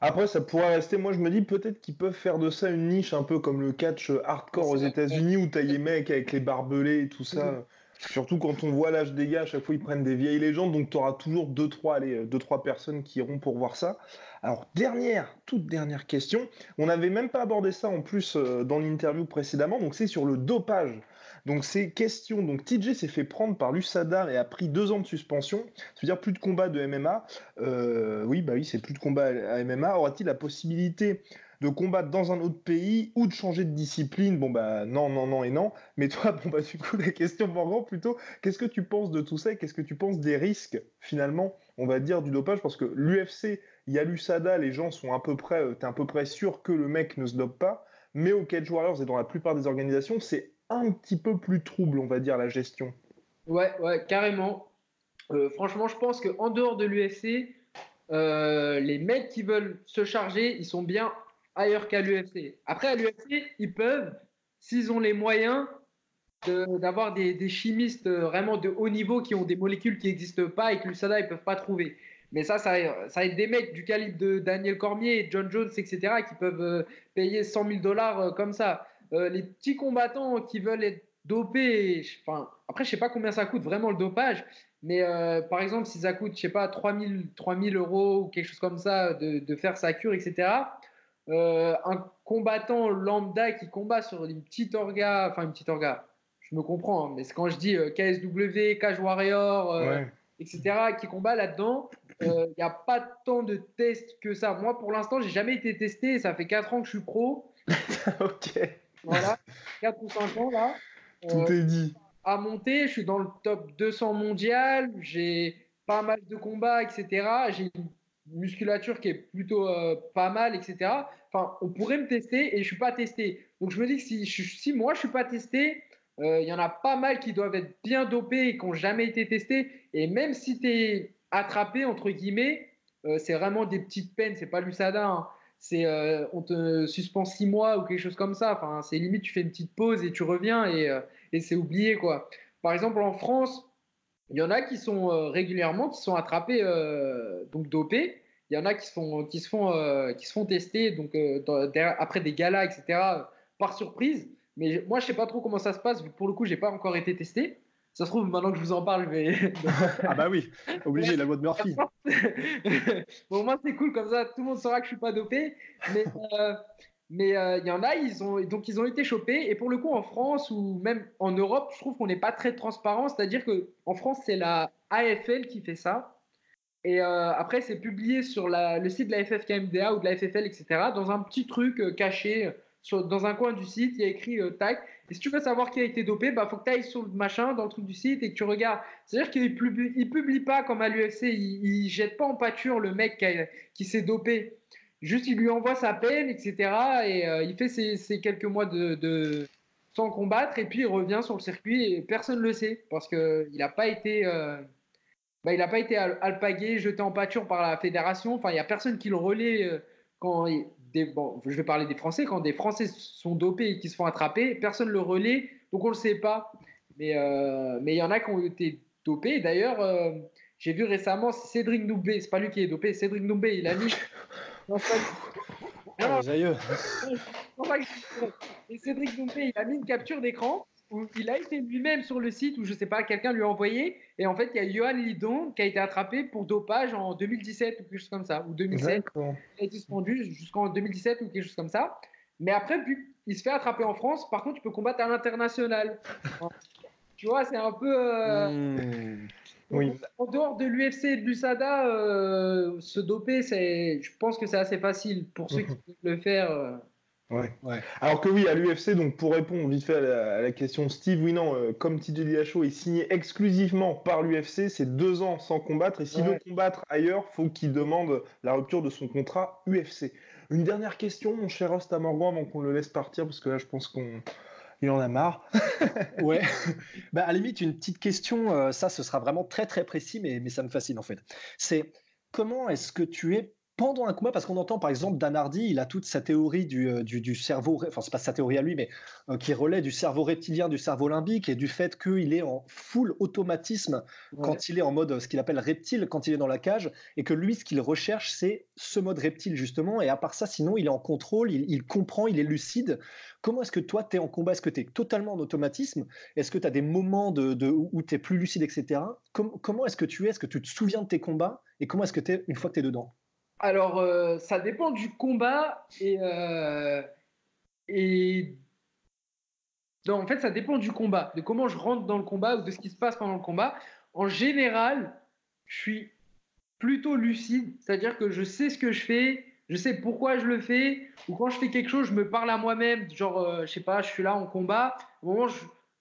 Après, ça pourrait rester. Moi, je me dis peut-être qu'ils peuvent faire de ça une niche, un peu comme le catch hardcore aux États-Unis, où t'as les mecs avec les barbelés et tout ça. Surtout quand on voit l'âge des gars, à chaque fois ils prennent des vieilles légendes, donc tu auras toujours 2-3 deux, trois, deux, trois personnes qui iront pour voir ça. Alors, dernière, toute dernière question. On n'avait même pas abordé ça en plus euh, dans l'interview précédemment, donc c'est sur le dopage. Donc c'est question, donc TJ s'est fait prendre par l'USADA et a pris deux ans de suspension, c'est-à-dire plus de combat de MMA. Euh, oui, bah oui, c'est plus de combat à MMA. Aura-t-il la possibilité de combattre dans un autre pays ou de changer de discipline Bon bah non, non, non et non. Mais toi, bon bah du coup, la question Morgan plutôt, qu'est-ce que tu penses de tout ça qu'est-ce que tu penses des risques finalement, on va dire, du dopage? Parce que l'UFC, il y a l'USADA, les gens sont à peu près, euh, t'es à peu près sûr que le mec ne se dope pas. Mais au Cage Warriors et dans la plupart des organisations, c'est un petit peu plus trouble, on va dire, la gestion. Ouais, ouais, carrément. Euh, franchement, je pense qu'en dehors de l'UFC, euh, les mecs qui veulent se charger, ils sont bien ailleurs qu'à l'UFC. Après, à l'UFC, ils peuvent, s'ils ont les moyens, d'avoir des, chimistes vraiment de haut niveau qui ont des molécules qui n'existent pas et que l'USADA ne peuvent pas trouver. Mais ça, ça, ça va être des mecs du calibre de Daniel Cormier, John Jones, etc., qui peuvent euh, payer 100 000 dollars comme ça. Euh, les petits combattants qui veulent être dopés, enfin, après, je sais pas combien ça coûte vraiment le dopage, mais euh, par exemple, si ça coûte, je sais pas, 3000, 3000 euros ou quelque chose comme ça de, faire sa cure, etc. Euh, un combattant lambda qui combat sur une petite orga, enfin une petite orga, je me comprends, hein, mais quand je dis KSW, Cage Warrior, etc., qui combat là-dedans, il n'y a pas tant de tests que ça. Moi, pour l'instant, j'ai jamais été testé, ça fait 4 ans que je suis pro. ok. Voilà, 4 ou 5 ans là. Tout euh, est dit. À monter, je suis dans le top 200 mondial, j'ai pas mal de combats, etc. J'ai une musculature qui est plutôt euh, pas mal, etc. Enfin, on pourrait me tester et je suis pas testé. Donc je me dis que si, moi je suis pas testé, euh, il y en a pas mal qui doivent être bien dopés et qui n'ont jamais été testés. Et même si tu es attrapé, entre guillemets, c'est vraiment des petites peines, c'est pas l'USADA. Hein c'est euh, on te suspend six mois ou quelque chose comme ça. Enfin, c'est limite tu fais une petite pause et tu reviens et, euh, et c'est oublié quoi. Par exemple en France, il y en a qui sont euh, régulièrement qui sont attrapés donc dopés. Il y en a qui se font qui se font qui se font tester donc après des galas etc. par surprise. Mais moi je sais pas trop comment ça se passe. Pour le coup j'ai pas encore été testé. Ça se trouve, maintenant que je vous en parle, je vais. ah bah oui, obligé, la loi de Murphy. bon, moi, c'est cool, comme ça, tout le monde saura que je suis pas dopé. Mais euh, mais euh, il y en a, ils ont, donc ils ont été chopés. Et pour le coup, en France ou même en Europe, je trouve qu'on n'est pas très transparent. C'est-à-dire qu'en France, c'est la AFL qui fait ça. Et euh, après, c'est publié sur le site de la FFKMDA ou de la FFL, etc., dans un petit truc caché dans un coin du site, il y a écrit euh, tac. Et si tu veux savoir qui a été dopé, bah faut que tu ailles sur le machin, dans le truc du site et que tu regardes. C'est-à-dire qu'il publie, il publie pas comme à l'UFC, il, il, jette pas en pâture le mec qui, s'est dopé. Juste, il lui envoie sa peine, etc. Et euh, il fait ses, quelques mois de, sans combattre et puis il revient sur le circuit et personne ne le sait parce qu'il n'a pas été. Euh, bah, il n'a pas été alpagué, jeté en pâture par la fédération. Enfin, il n'y a personne qui le relaie quand il, bon, je vais parler des Français, quand des Français sont dopés et qui se font attraper, personne ne le relaie, donc on ne le sait pas. Mais euh, mais il y en a qui ont été dopés. D'ailleurs, euh, j'ai vu récemment Cédric Noubé, c'est pas lui qui est dopé, Cédric Noubé, il a mis. non, et Cédric Noubé, il a mis une capture d'écran où il a été lui-même sur le site où je sais pas, quelqu'un lui a envoyé. Et en fait, il y a Johan Lidon qui a été attrapé pour dopage en 2017 ou quelque chose comme ça, ou 2007. Il a été suspendu jusqu'en 2017 ou quelque chose comme ça. Mais après, il se fait attraper en France. Par contre, il peut combattre à l'international. tu vois, c'est un peu. Euh, hmm. Oui. En dehors de l'UFC et de l'USADA, euh, se doper, je pense que c'est assez facile pour ceux qui peuvent le faire. Euh, Ouais. Alors que oui, à l'UFC, donc pour répondre vite fait à la, question Steve, oui, non, euh, comme TJ Dillashaw est signé exclusivement par l'UFC, c'est deux ans sans combattre, et s'il veut combattre ailleurs, faut qu'il demande la rupture de son contrat UFC. Une dernière question, mon cher Rosta Morgan, avant qu'on le laisse partir, parce que là, je pense qu'on. Il en a marre. ouais. Bah, à la limite, une petite question, euh, ça, ce sera vraiment très très précis, mais, mais ça me fascine en fait. C'est comment est-ce que tu es pendant un combat, parce qu'on entend par exemple Dan Hardy, il a toute sa théorie du, euh, du, cerveau, enfin c'est pas sa théorie à lui, mais euh, qui relaie du cerveau reptilien, du cerveau limbique et du fait qu'il est en full automatisme quand il est en mode ce qu'il appelle reptile, quand il est dans la cage, et que lui ce qu'il recherche c'est ce mode reptile justement, et à part ça sinon il est en contrôle, il, comprend, il est lucide. Comment est-ce que toi tu es en combat? Est-ce que tu es totalement en automatisme? Est-ce que tu as des moments de, où tu es plus lucide, etc. comment est-ce que tu es? Est-ce que tu te souviens de tes combats? Et comment est-ce que tu es une fois que tu es dedans? Alors, euh, ça dépend du combat et. Non, en fait, ça dépend du combat, de comment je rentre dans le combat ou de ce qui se passe pendant le combat. En général, je suis plutôt lucide, c'est-à-dire que je sais ce que je fais, je sais pourquoi je le fais, ou quand je fais quelque chose, je me parle à moi-même, genre, euh, je sais pas, je suis là en combat, au moment où je,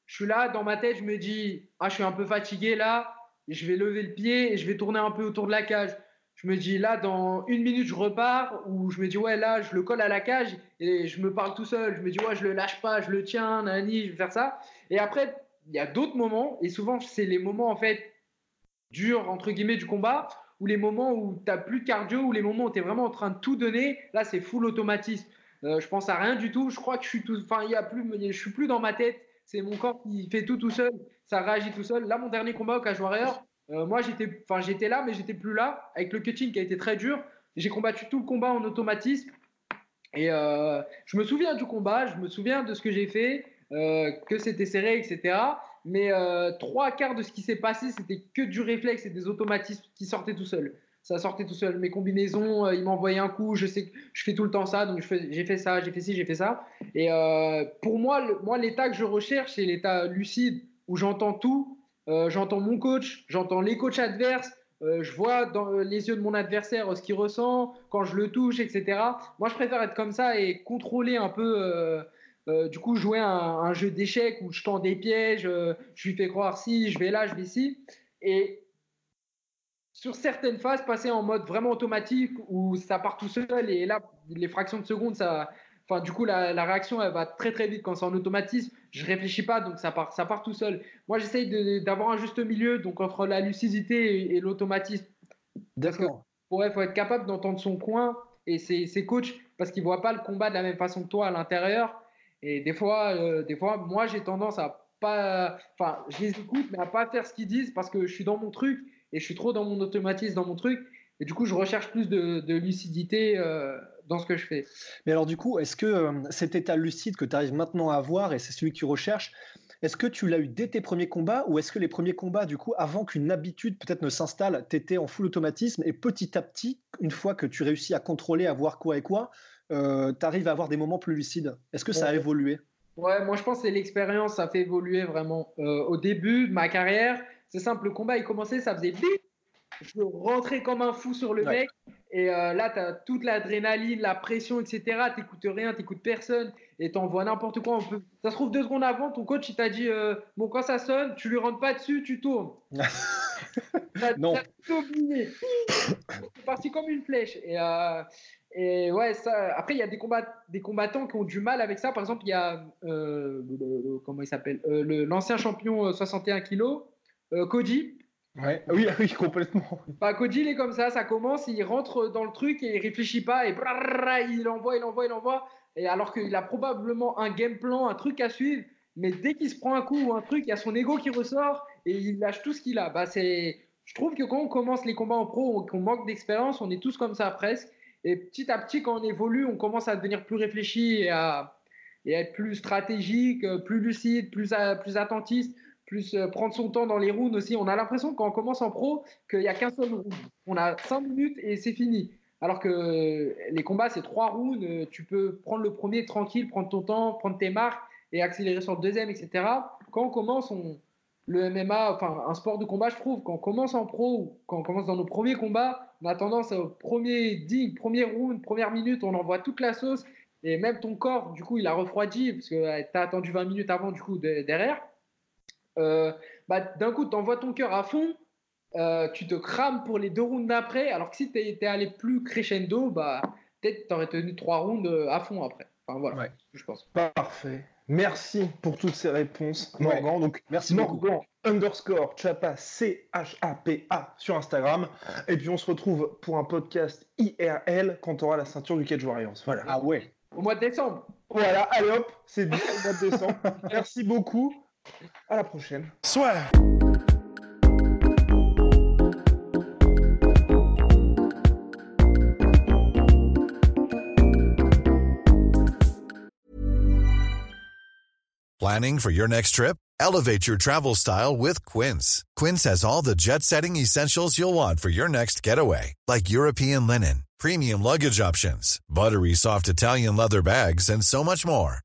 suis là, dans ma tête, je me dis, ah, je suis un peu fatigué là, je vais lever le pied et je vais tourner un peu autour de la cage. Je me dis, là, dans une minute, je repars, ou je me dis, ouais, là, je le colle à la cage et je me parle tout seul. Je me dis, ouais, je le lâche pas, je le tiens, nani, je vais faire ça. Et après, il y a d'autres moments, et souvent, c'est les moments, en fait, durs, entre guillemets, du combat, ou les moments où tu n'as plus de cardio, ou les moments où tu es vraiment en train de tout donner, là, c'est full automatisme. Euh, je pense à rien du tout. Je crois que je suis tout, enfin, il y a plus, je suis plus dans ma tête. C'est mon corps qui fait tout tout seul. Ça réagit tout seul. Là, mon dernier combat au Cage Warrior, euh, moi, j'étais, là, mais j'étais plus là avec le cutting qui a été très dur. J'ai combattu tout le combat en automatisme. Et euh, je me souviens du combat, je me souviens de ce que j'ai fait, que c'était serré, etc. Mais euh, trois quarts de ce qui s'est passé, c'était que du réflexe et des automatismes qui sortaient tout seuls. Ça sortait tout seul. Mes combinaisons, euh, il m'envoyait un coup. Je sais que je fais tout le temps ça, donc j'ai fait ça, j'ai fait ci, j'ai fait ça. Et euh, pour moi, moi, l'état que je recherche, c'est l'état lucide où j'entends tout. J'entends mon coach, j'entends les coachs adverses. je vois dans les yeux de mon adversaire ce qu'il ressent quand je le touche, etc. Moi, je préfère être comme ça et contrôler un peu euh, du coup, jouer un, un jeu d'échecs où je tends des pièges, euh, je lui fais croire si, je vais là, je vais ici. Et sur certaines phases, passer en mode vraiment automatique où ça part tout seul et là, les fractions de seconde, ça, du coup, la, réaction, elle va très très vite quand c'est en automatisme. Je réfléchis pas, donc ça part, ça part tout seul. Moi, j'essaye d'avoir un juste milieu, donc entre la lucidité et, l'automatisme. D'accord. Ouais, faut être capable d'entendre son coin et ses, ses coachs parce qu'ils voient pas le combat de la même façon que toi à l'intérieur. Et des fois, euh, des fois moi, j'ai tendance à pas. Enfin, je les écoute, mais à pas faire ce qu'ils disent parce que je suis dans mon truc et je suis trop dans mon automatisme, dans mon truc. Et du coup, je recherche plus de, lucidité euh, dans ce que je fais. Mais alors, du coup, est-ce que euh, cet état lucide que tu arrives maintenant à avoir et c'est celui que tu recherches, est-ce que tu l'as eu dès tes premiers combats ou est-ce que les premiers combats, du coup, avant qu'une habitude peut-être ne s'installe, tu étais en full automatisme et petit à petit, une fois que tu réussis à contrôler, à voir quoi et quoi, euh, tu arrives à avoir des moments plus lucides? Est-ce que ça a évolué? Ouais, moi je pense que c'est l'expérience, ça fait évoluer vraiment. Euh, au début de ma carrière, c'est simple, le combat il commençait, ça faisait bip, je rentrais comme un fou sur le mec, et euh, là tu as toute l'adrénaline, la pression, etc. T'écoutes rien, t'écoutes personne, et t'envoies n'importe quoi. On peut... Ça se trouve deux secondes avant, ton coach il t'a dit Bon, quand ça sonne, tu lui rentres pas dessus, tu tournes. non. T'as oublié. C'est parti comme une flèche. Et, et ouais, ça, après, il y a des, combats, des combattants qui ont du mal avec ça. Par exemple, il y a, euh, comment il s'appelle euh, L'ancien champion 61 kg, Cody. Ouais. Oui, oui, complètement. Bah, Cody, il est comme ça, ça commence, il rentre dans le truc et il réfléchit pas et il envoie, il envoie, il envoie. Et alors qu'il a probablement un game plan, un truc à suivre, mais dès qu'il se prend un coup ou un truc, il y a son ego qui ressort et il lâche tout ce qu'il a. Bah, je trouve que quand on commence les combats en pro, qu'on manque d'expérience, on est tous comme ça presque. Et petit à petit, quand on évolue, on commence à devenir plus réfléchi et à, être plus stratégique, euh, plus lucide, plus, euh, plus attentiste, plus euh, prendre son temps dans les rounds aussi. On a l'impression quand on commence en pro qu'il n'y a qu'un seul round. On a cinq minutes et c'est fini. Alors que les combats, c'est trois rounds. Tu peux prendre le premier tranquille, prendre ton temps, prendre tes marques et accélérer sur le deuxième, etc. Quand on commence, on, le MMA, enfin un sport de combat, je trouve, quand on commence en pro, quand on commence dans nos premiers combats, on a tendance au premier ding, premier round, première minute, on envoie toute la sauce et même ton corps, du coup, il a refroidi parce que tu as attendu 20 minutes avant, du coup, derrière. Euh, bah, d'un coup, tu envoies ton cœur à fond, euh, tu te crames pour les deux rounds d'après, alors que si tu étais allé plus crescendo, bah, peut-être tu aurais tenu trois rounds euh, à fond après. Enfin voilà, je pense. Parfait. Merci pour toutes ces réponses, Morgan. Donc, merci Morgan underscore Chapa C-H-A-P-A sur Instagram. Et puis, on se retrouve pour un podcast IRL quand on aura la ceinture du Cage Warriors. Voilà. Ah ouais. Au mois de décembre. Voilà, allez hop, c'est bien au mois de décembre. merci beaucoup. À la prochaine. Soit. Planning for your next trip? Elevate your travel style with Quince. Quince has all the jet setting essentials you'll want for your next getaway, like European linen premium luggage options, buttery soft Italian leather bags, and so much more.